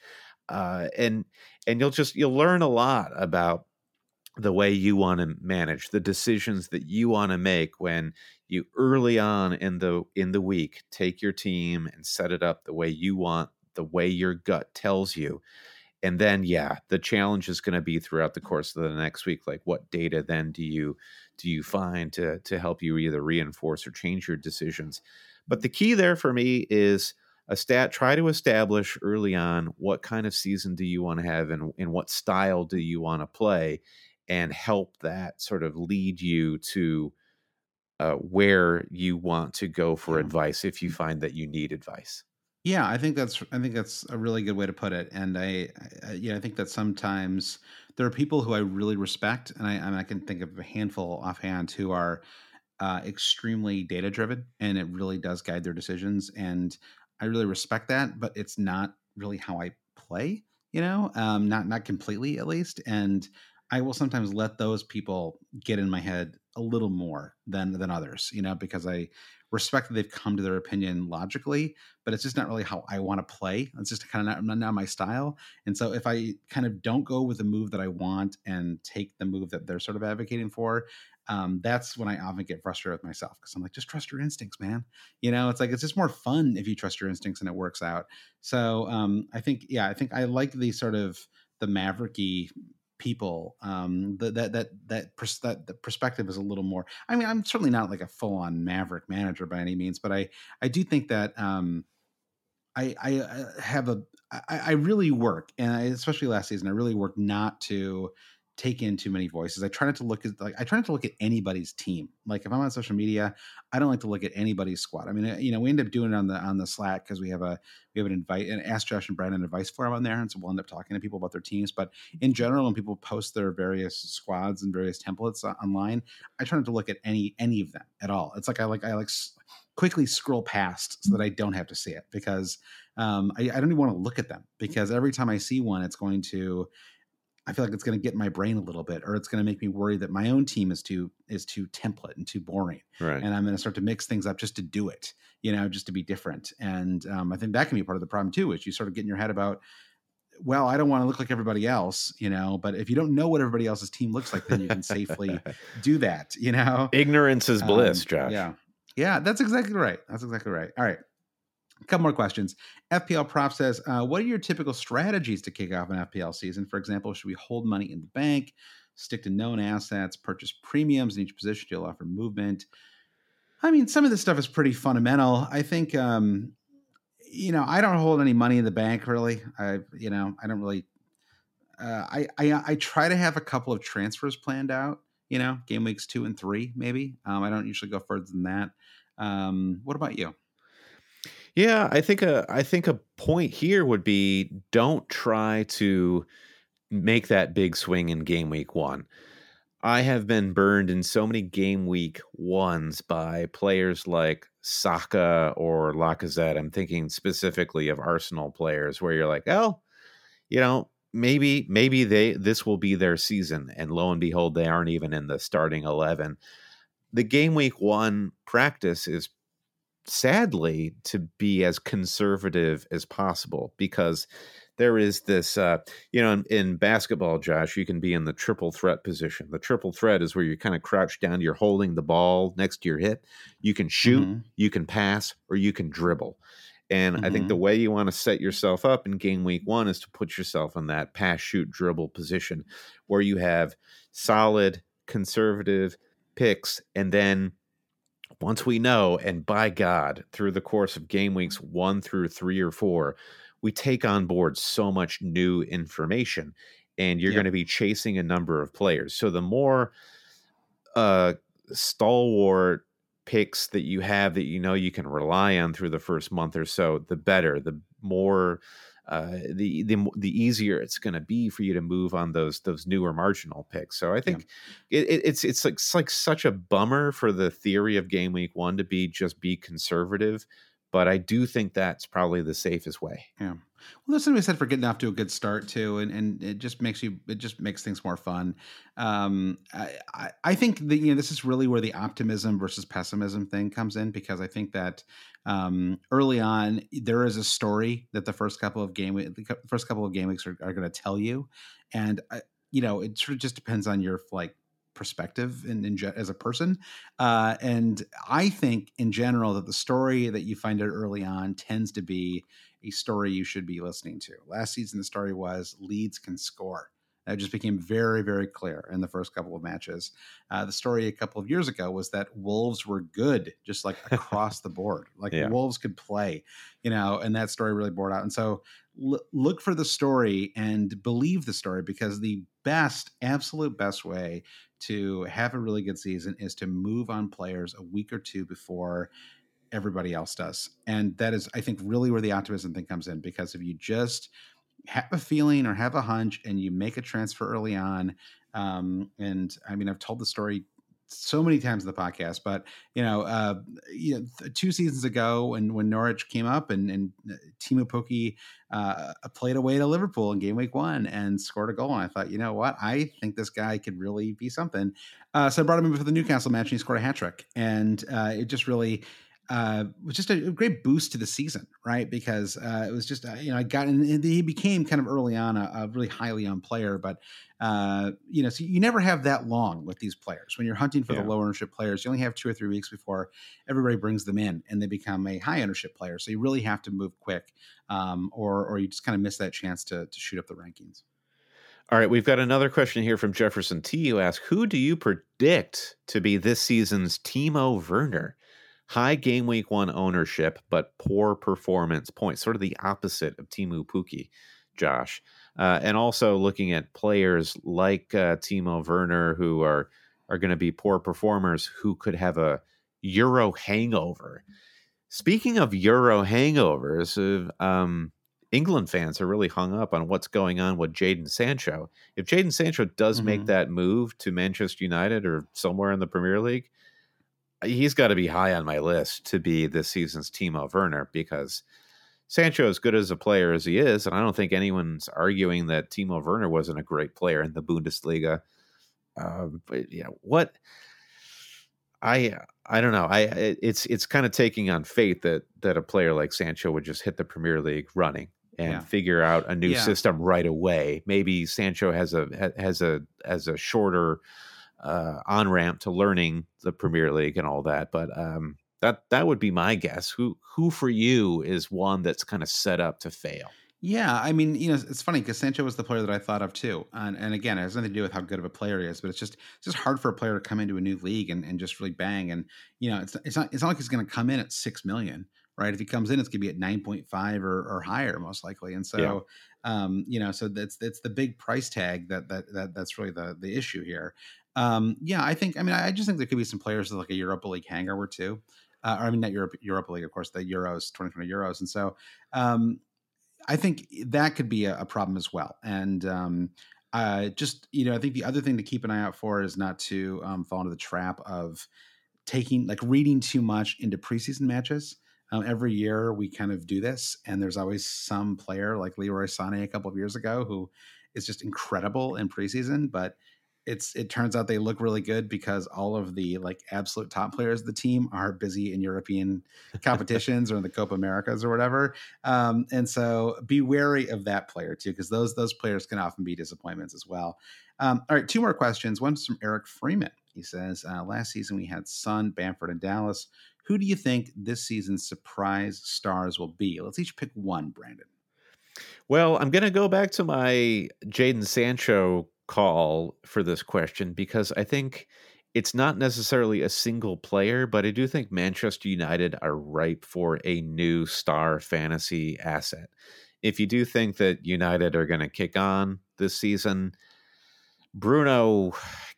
uh, and and you'll just you'll learn a lot about the way you want to manage the decisions that you want to make when you early on in the in the week take your team and set it up the way you want the way your gut tells you. And then yeah, the challenge is going to be throughout the course of the next week like what data then do you do you find to to help you either reinforce or change your decisions. But the key there for me is a stat try to establish early on what kind of season do you want to have and, and what style do you want to play and help that sort of lead you to uh, where you want to go for advice if you find that you need advice Yeah, I think that's I think that's a really good way to put it. And I, I yeah, I think that sometimes there are people who I really respect, and I and I can think of a handful offhand who are uh, extremely data driven, and it really does guide their decisions. And I really respect that, but it's not really how I play. You know, um, not not completely at least. And I will sometimes let those people get in my head a little more than than others. You know, because I respect that they've come to their opinion logically but it's just not really how I want to play. It's just kind of not, not my style. And so if I kind of don't go with the move that I want and take the move that they're sort of advocating for, um, that's when I often get frustrated with myself because I'm like, just trust your instincts, man. You know, it's like it's just more fun if you trust your instincts and it works out. So um, I think, yeah, I think I like the sort of the mavericky people um that that that that, pers- that the perspective is a little more i mean i'm certainly not like a full-on maverick manager by any means but i i do think that um I, I I have a I, I really work, and I, especially last season, I really work not to take in too many voices. I try not to look at like I try not to look at anybody's team. Like if I'm on social media, I don't like to look at anybody's squad. I mean, uh, you know, we end up doing it on the on the Slack because we have a we have an invite and ask Josh and Brandon advice forum on there, and so we'll end up talking to people about their teams. But in general, when people post their various squads and various templates online, I try not to look at any any of them at all. It's like I like I like quickly scroll past so that I don't have to see it because um, I, I don't even want to look at them because every time I see one, it's going to I feel like it's going to get in my brain a little bit, or it's going to make me worry that my own team is too is too template and too boring, right and I'm going to start to mix things up just to do it, you know, just to be different. And um, I think that can be part of the problem too, is you sort of get in your head about, well, I don't want to look like everybody else, you know, but if you don't know what everybody else's team looks like, then you can safely do that, you know. ignorance is bliss Um, josh Yeah. Yeah, that's exactly right. That's exactly right. All right. A couple more questions. FPL Prop says, uh, what are your typical strategies to kick off an FPL season? For example, should we hold money in the bank, stick to known assets, purchase premiums in each position to allow for movement? I mean, some of this stuff is pretty fundamental. I think, um, you know, I don't hold any money in the bank really. I, you know, I don't really. Uh, I, I I try to have a couple of transfers planned out. You know, game weeks two and three, maybe. Um, I don't usually go further than that. Um, what about you? Yeah, I think a I think a point here would be don't try to make that big swing in game week 1. I have been burned in so many game week ones by players like Saka or Lacazette. I'm thinking specifically of Arsenal players where you're like, "Oh, you know, maybe maybe they this will be their season." And lo and behold, they aren't even in the starting 11. The game week 1 practice is sadly to be as conservative as possible because there is this uh, you know in, in basketball josh you can be in the triple threat position. The triple threat is where you kind of crouch down you're holding the ball next to your hip. You can shoot Mhm. you can pass or you can dribble. And i think the way you want to set yourself up in game week one is to put yourself in that pass shoot dribble position where you have solid conservative picks and then once we know, and by God, through the course of game weeks one through three or four, we take on board so much new information, and you're Yep. going to be chasing a number of players. So the more uh, stalwart picks that you have that you know you can rely on through the first month or so, the better. The more uh, the the the easier it's going to be for you to move on those those newer marginal picks. So I think it, it, it's it's like it's like such a bummer for the theory of game week one to be just be conservative, but I do think that's probably the safest way. Yeah. Well, that's something we said for getting off to a good start too, and, and it just makes you it just makes things more fun. Um, I, I think that you know this is really where the optimism versus pessimism thing comes in because I think that um, early on there is a story that the first couple of game the first couple of game weeks are, are going to tell you, and I, you know it sort of just depends on your like perspective in, in as a person. Uh, and I think in general that the story that you find out early on tends to be a story you should be listening to. Last season, the story was Leeds can score. That just became very, very clear in the first couple of matches. Uh, the story a couple of years ago was that Wolves were good, just like across the board. Like yeah. Wolves could play, you know, and that story really bore out. And so l- look for the story and believe the story because the best, absolute best way to have a really good season is to move on players a week or two before everybody else does. And that is, I think, really where the optimism thing comes in because if you just have a feeling or have a hunch and you make a transfer early on um, and i mean i've told the story so many times in the podcast but you know uh, you know two seasons ago when when norwich came up and, and uh, Teemu Pukki uh, played away to liverpool in game week one and scored a goal and i thought you know what? I think this guy could really be something. Uh, so i brought him in for the newcastle match and he scored a hat trick and uh, it just really uh, was just a, great boost to the season, right? Because uh, it was just uh, you know I got and he became kind of early on a, a really highly on player, but uh, you know so you never have that long with these players when you're hunting for yeah. the low ownership players. You only have two or three weeks before everybody brings them in and they become a high ownership player. So you really have to move quick, um, or or you just kind of miss that chance to to shoot up the rankings. All right, we've got another question here from Jefferson T. who asks, "Who do you predict to be this season's Timo Werner?" High game week one ownership, but poor performance points, sort of the opposite of Teemu Pukki, Josh. Uh, and also looking at players like uh, Timo Werner who are are going to be poor performers who could have a Euro hangover. Speaking of Euro hangovers, uh, um, England fans are really hung up on what's going on with Jadon Sancho. If Jadon Sancho does mm-hmm. make that move to Manchester United or somewhere in the Premier League, he's got to be high on my list to be this season's Timo Werner because Sancho, as good as a player as he is, and I don't think anyone's arguing that Timo Werner wasn't a great player in the Bundesliga. Uh, but yeah, what I I don't know. I it's it's kind of taking on faith that that a player like Sancho would just hit the Premier League running and yeah. figure out a new yeah. system right away. Maybe Sancho has a has a has a shorter uh, on ramp to learning the Premier League and all that. But um, that that would be my guess. Who who for you is one that's kind of set up to fail? Yeah, I mean, you know, it's funny because Sancho was the player that I thought of too, and and again, it has nothing to do with how good of a player he is, but it's just it's just hard for a player to come into a new league and, and just really bang. And you know, it's it's not it's not like he's going to come in at six million, right? If he comes in, it's going to be at nine point five or, or higher most likely. And so, yeah. um, you know, so that's that's the big price tag that that that that's really the the issue here. Um, yeah, I think. I mean, I just think there could be some players with like a Europa League hangover too. Uh, I mean, not Europe, Europa League, of course, the Euros, 2020 Euros, and so um, I think that could be a, a problem as well. And um, uh, just you know, I think the other thing to keep an eye out for is not to um, fall into the trap of taking like reading too much into preseason matches. Um, every year we kind of do this, and there's always some player like Leroy Sané a couple of years ago who is just incredible in preseason, but it's it turns out they look really good because all of the like absolute top players of the team are busy in European competitions or in the Copa Americas or whatever. Um, and so be wary of that player too, because those those players can often be disappointments as well. Um, all right, two more questions. One's from Eric Freeman. He says, uh, last season we had Son, Bamford, and Dallas. Who do you think this season's surprise stars will be? Let's each pick one, Brandon. Well, I'm going to go back to my Jadon Sancho call for this question because I think it's not necessarily a single player, but I do think Manchester United are ripe for a new star fantasy asset. If you do think that United are going to kick on this season, Bruno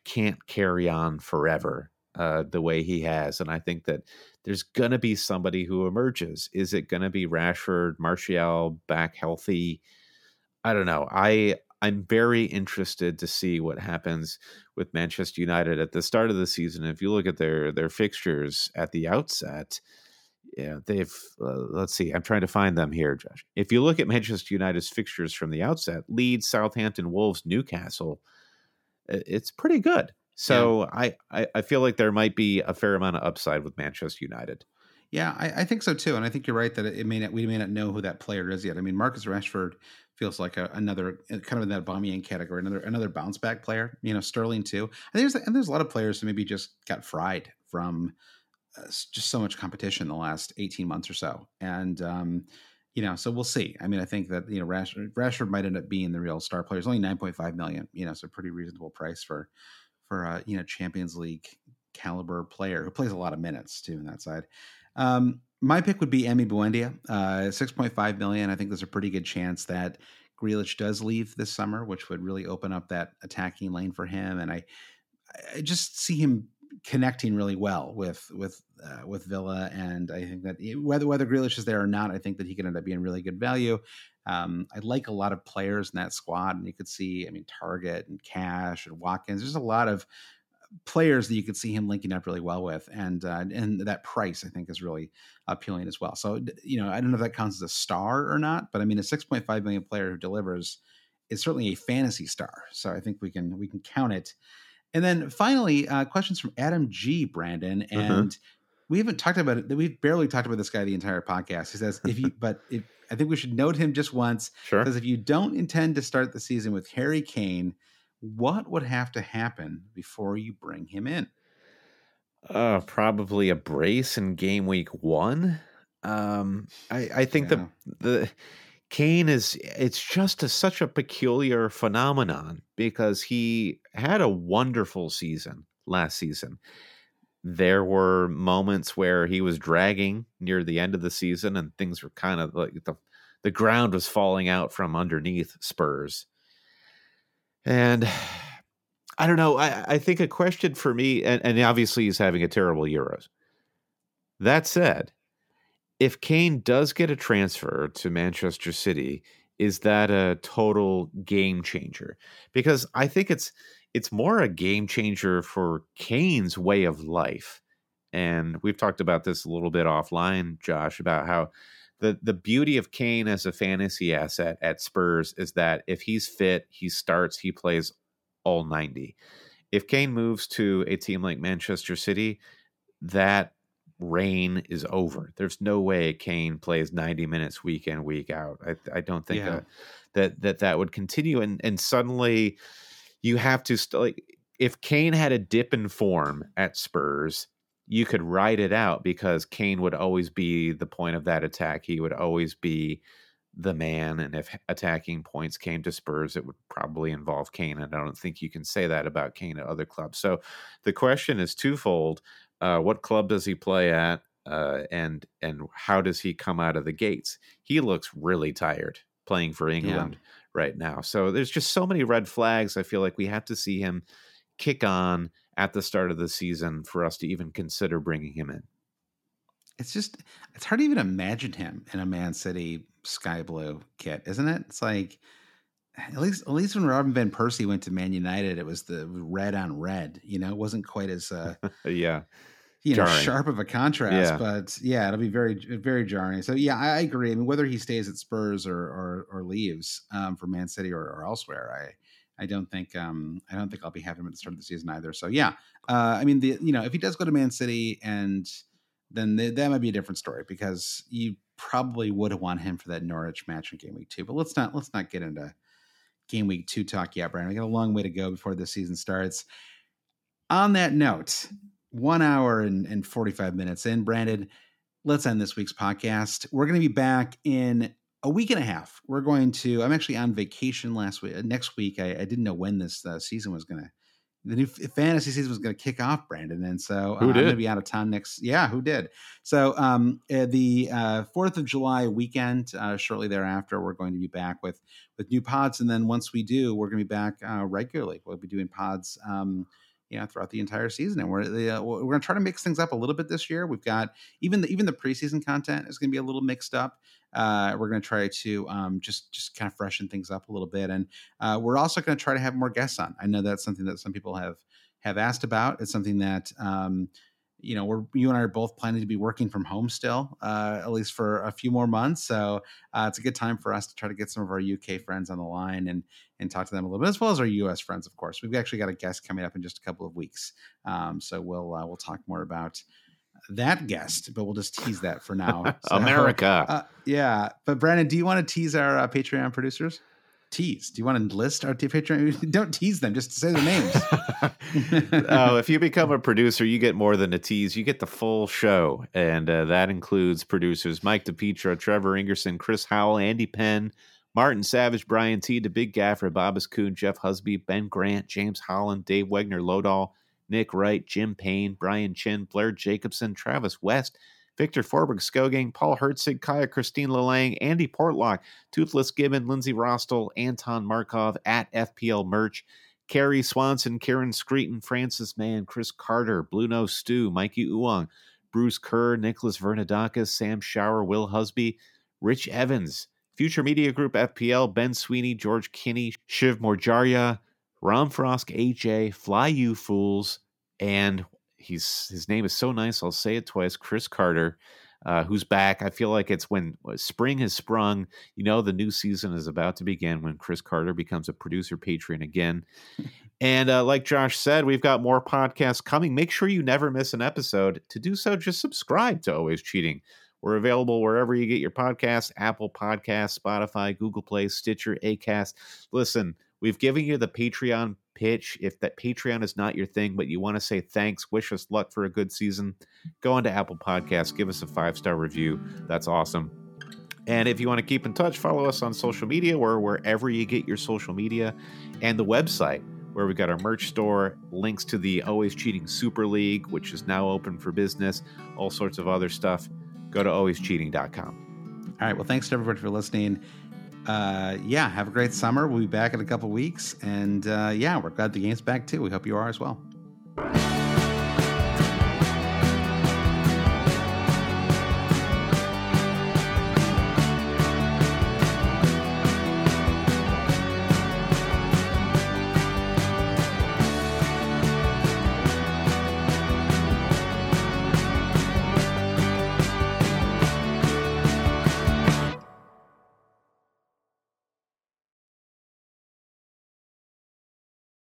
can't carry on forever uh, the way he has. And I think that there's going to be somebody who emerges. Is it going to be Rashford, Martial back healthy? I don't know. I I'm very interested to see what happens with Manchester United at the start of the season. If you look at their their fixtures at the outset, yeah, they've uh, let's see. I'm trying to find them here, Josh. If you look at Manchester United's fixtures from the outset, Leeds, Southampton, Wolves, Newcastle, it's pretty good. So yeah. I, I I feel like there might be a fair amount of upside with Manchester United. Yeah, I, I, think so too, and I think you're right that it may not we may not know who that player is yet. I mean, Marcus Rashford feels like a, another uh, kind of in that Aubameyang category, another another bounce back player. You know, Sterling too. And there's and there's a lot of players who maybe just got fried from uh, just so much competition the last 18 months or so, and um, you know, so we'll see. I mean, I think that you know Rashford, Rashford might end up being the real star player. It's only 9.5 million. You know, a pretty reasonable price for for a you know Champions League caliber player who plays a lot of minutes too on that side. Um, my pick would be Emi Buendia, uh, 6.5 million. I think there's a pretty good chance that Grealish does leave this summer, which would really open up that attacking lane for him. And I, I just see him connecting really well with with uh, with Villa, and I think that whether whether Grealish is there or not, I think that he could end up being really good value. Um, I like a lot of players in that squad, and you could see, I mean, Targett and Cash and Watkins. There's a lot of players that you could see him linking up really well with, and uh, and that price I think is really appealing as well. So you know I don't know if that counts as a star or not, but I mean a 6.5 million player who delivers is certainly a fantasy star. So I think we can we can count it. And then finally, uh, questions from Adam G. Brandon, mm-hmm. and mm-hmm. we haven't talked about it. We've barely talked about this guy the entire podcast. He says if you, but if I think we should note him just once. Sure. Because if you don't intend to start the season with Harry Kane what would have to happen before you bring him in? Uh, probably a brace in game week one. Um, I, I think yeah. the the Kane is it's just a, such a peculiar phenomenon because he had a wonderful season last season. There were moments where he was dragging near the end of the season and things were kind of like the the ground was falling out from underneath Spurs. And I don't know. I, I think a question for me, and, and obviously he's having a terrible Euros. That said, if Kane does get a transfer to Manchester City, is that a total game changer? Because I think it's it's more a game changer for Kane's way of life. And we've talked about this a little bit offline, Josh, about how the the beauty of Kane as a fantasy asset at Spurs is that if he's fit, he starts, he plays all 90. If Kane moves to a team like Manchester City, that reign is over. There's no way Kane plays 90 minutes week in week out. I, I don't think yeah. that, that that that would continue and and suddenly you have to st- like if Kane had a dip in form at Spurs, you could write it out because Kane would always be the point of that attack. He would always be the man. And if attacking points came to Spurs, it would probably involve Kane. And I don't think you can say that about Kane at other clubs. So the question is twofold: uh, What club does he play at? Uh, and and how does he come out of the gates? He looks really tired playing for England yeah. right now. So there's just so many red flags. I feel like we have to see him kick on at the start of the season for us to even consider bringing him in. It's just it's hard to even imagine him in a Man City sky blue kit, isn't it? It's like at least at least when Robin van Persie went to Man United, it was the red on red. You know, it wasn't quite as uh, yeah, you know, jarring. sharp of a contrast. Yeah. But yeah, it'll be very very jarring. So yeah, I, I, agree. I mean, whether he stays at Spurs or or, or leaves um, for Man City or, or elsewhere, I I don't think um, I don't think I'll be having him at the start of the season either. So yeah, uh, I mean the you know if he does go to Man City and then the, that might be a different story because you probably would have wanted him for that Norwich match in game week two. But let's not let's not get into game week two talk yet, Brian. We got a long way to go before the season starts. On that note, one hour and, and 45 minutes in, Brandon, let's end this week's podcast. We're going to be back in a week and a half. We're going to. I'm actually on vacation last week. Uh, next week, I, I didn't know when this uh, season was going to. The new fantasy season was going to kick off, Brandon, and so uh, I'm going to be out of town next. Yeah, who did? So um, uh, the uh, Fourth of July weekend, uh, shortly thereafter, we're going to be back with with new pods, and then once we do, we're going to be back regularly. We'll be doing pods. Um, you know throughout the entire season and we're uh, we're going to try to mix things up a little bit this year we've got even the even the preseason content is going to be a little mixed up uh, we're going to try to um, just just kind of freshen things up a little bit, and uh, we're also going to try to have more guests on. I know that's something that some people have have asked about. It's something that um, you know we're you and I are both planning to be working from home still, uh, at least for a few more months. So uh, it's a good time for us to try to get some of our UK friends on the line and and talk to them a little bit, as well as our US friends, of course. We've actually got a guest coming up in just a couple of weeks, um, so we'll uh, we'll talk more about that guest, but we'll just tease that for now. So, America. Uh, yeah. But Brandon, do you want to tease our uh, Patreon producers? Tease. Do you want to list our Patreon? Don't tease them. Just say their names. oh, if you become a producer, you get more than a tease. You get the full show, and uh, that includes producers Mike DePietro, Trevor Ingerson, Chris Howell, Andy Penn, Martin Savage, Brian T, The Big Gaffer, Bobas Coon, Jeff Husby, Ben Grant, James Holland, Dave Wegner, Lodahl, Nick Wright, Jim Payne, Brian Chin, Blair Jacobson, Travis West, Victor Forberg Skogang, Paul Hertzig, Kaya Christine Lalang, Andy Portlock, Toothless Gibbon, Lindsay Rostel, Anton Markov at FPL Merch, Carrie Swanson, Karen Screeton, Francis Mann, Chris Carter, Blue Nose Stew, Mikey Uwang, Bruce Kerr, Nicholas Vernadakis, Sam Shower, Will Husby, Rich Evans, Future Media Group FPL, Ben Sweeney, George Kinney, Shiv Morjaria, Romfrosk AJ, Fly You Fools, and he's his name is so nice, I'll say it twice, Chris Carter. Uh, who's back. I feel like it's when uh, spring has sprung. You know, the new season is about to begin when Chris Carter becomes a producer patron again. and uh, like Josh said, we've got more podcasts coming. Make sure you never miss an episode. To do so, just subscribe to Always Cheating. We're available wherever you get your podcasts Apple Podcasts, Spotify, Google Play, Stitcher, Acast. Listen, we've given you the Patreon pitch. If that Patreon is not your thing, but you want to say thanks, wish us luck for a good season, go into Apple Podcasts, give us a five star review. That's awesome. And if you want to keep in touch, follow us on social media or wherever you get your social media and the website where we've got our merch store, links to the Always Cheating Super League, which is now open for business, all sorts of other stuff. Go to alwayscheating.com. All right. Well, thanks to everybody for listening. Uh, yeah, have a great summer. We'll be back in a couple weeks. And uh, yeah, we're glad the game's back too. We hope you are as well.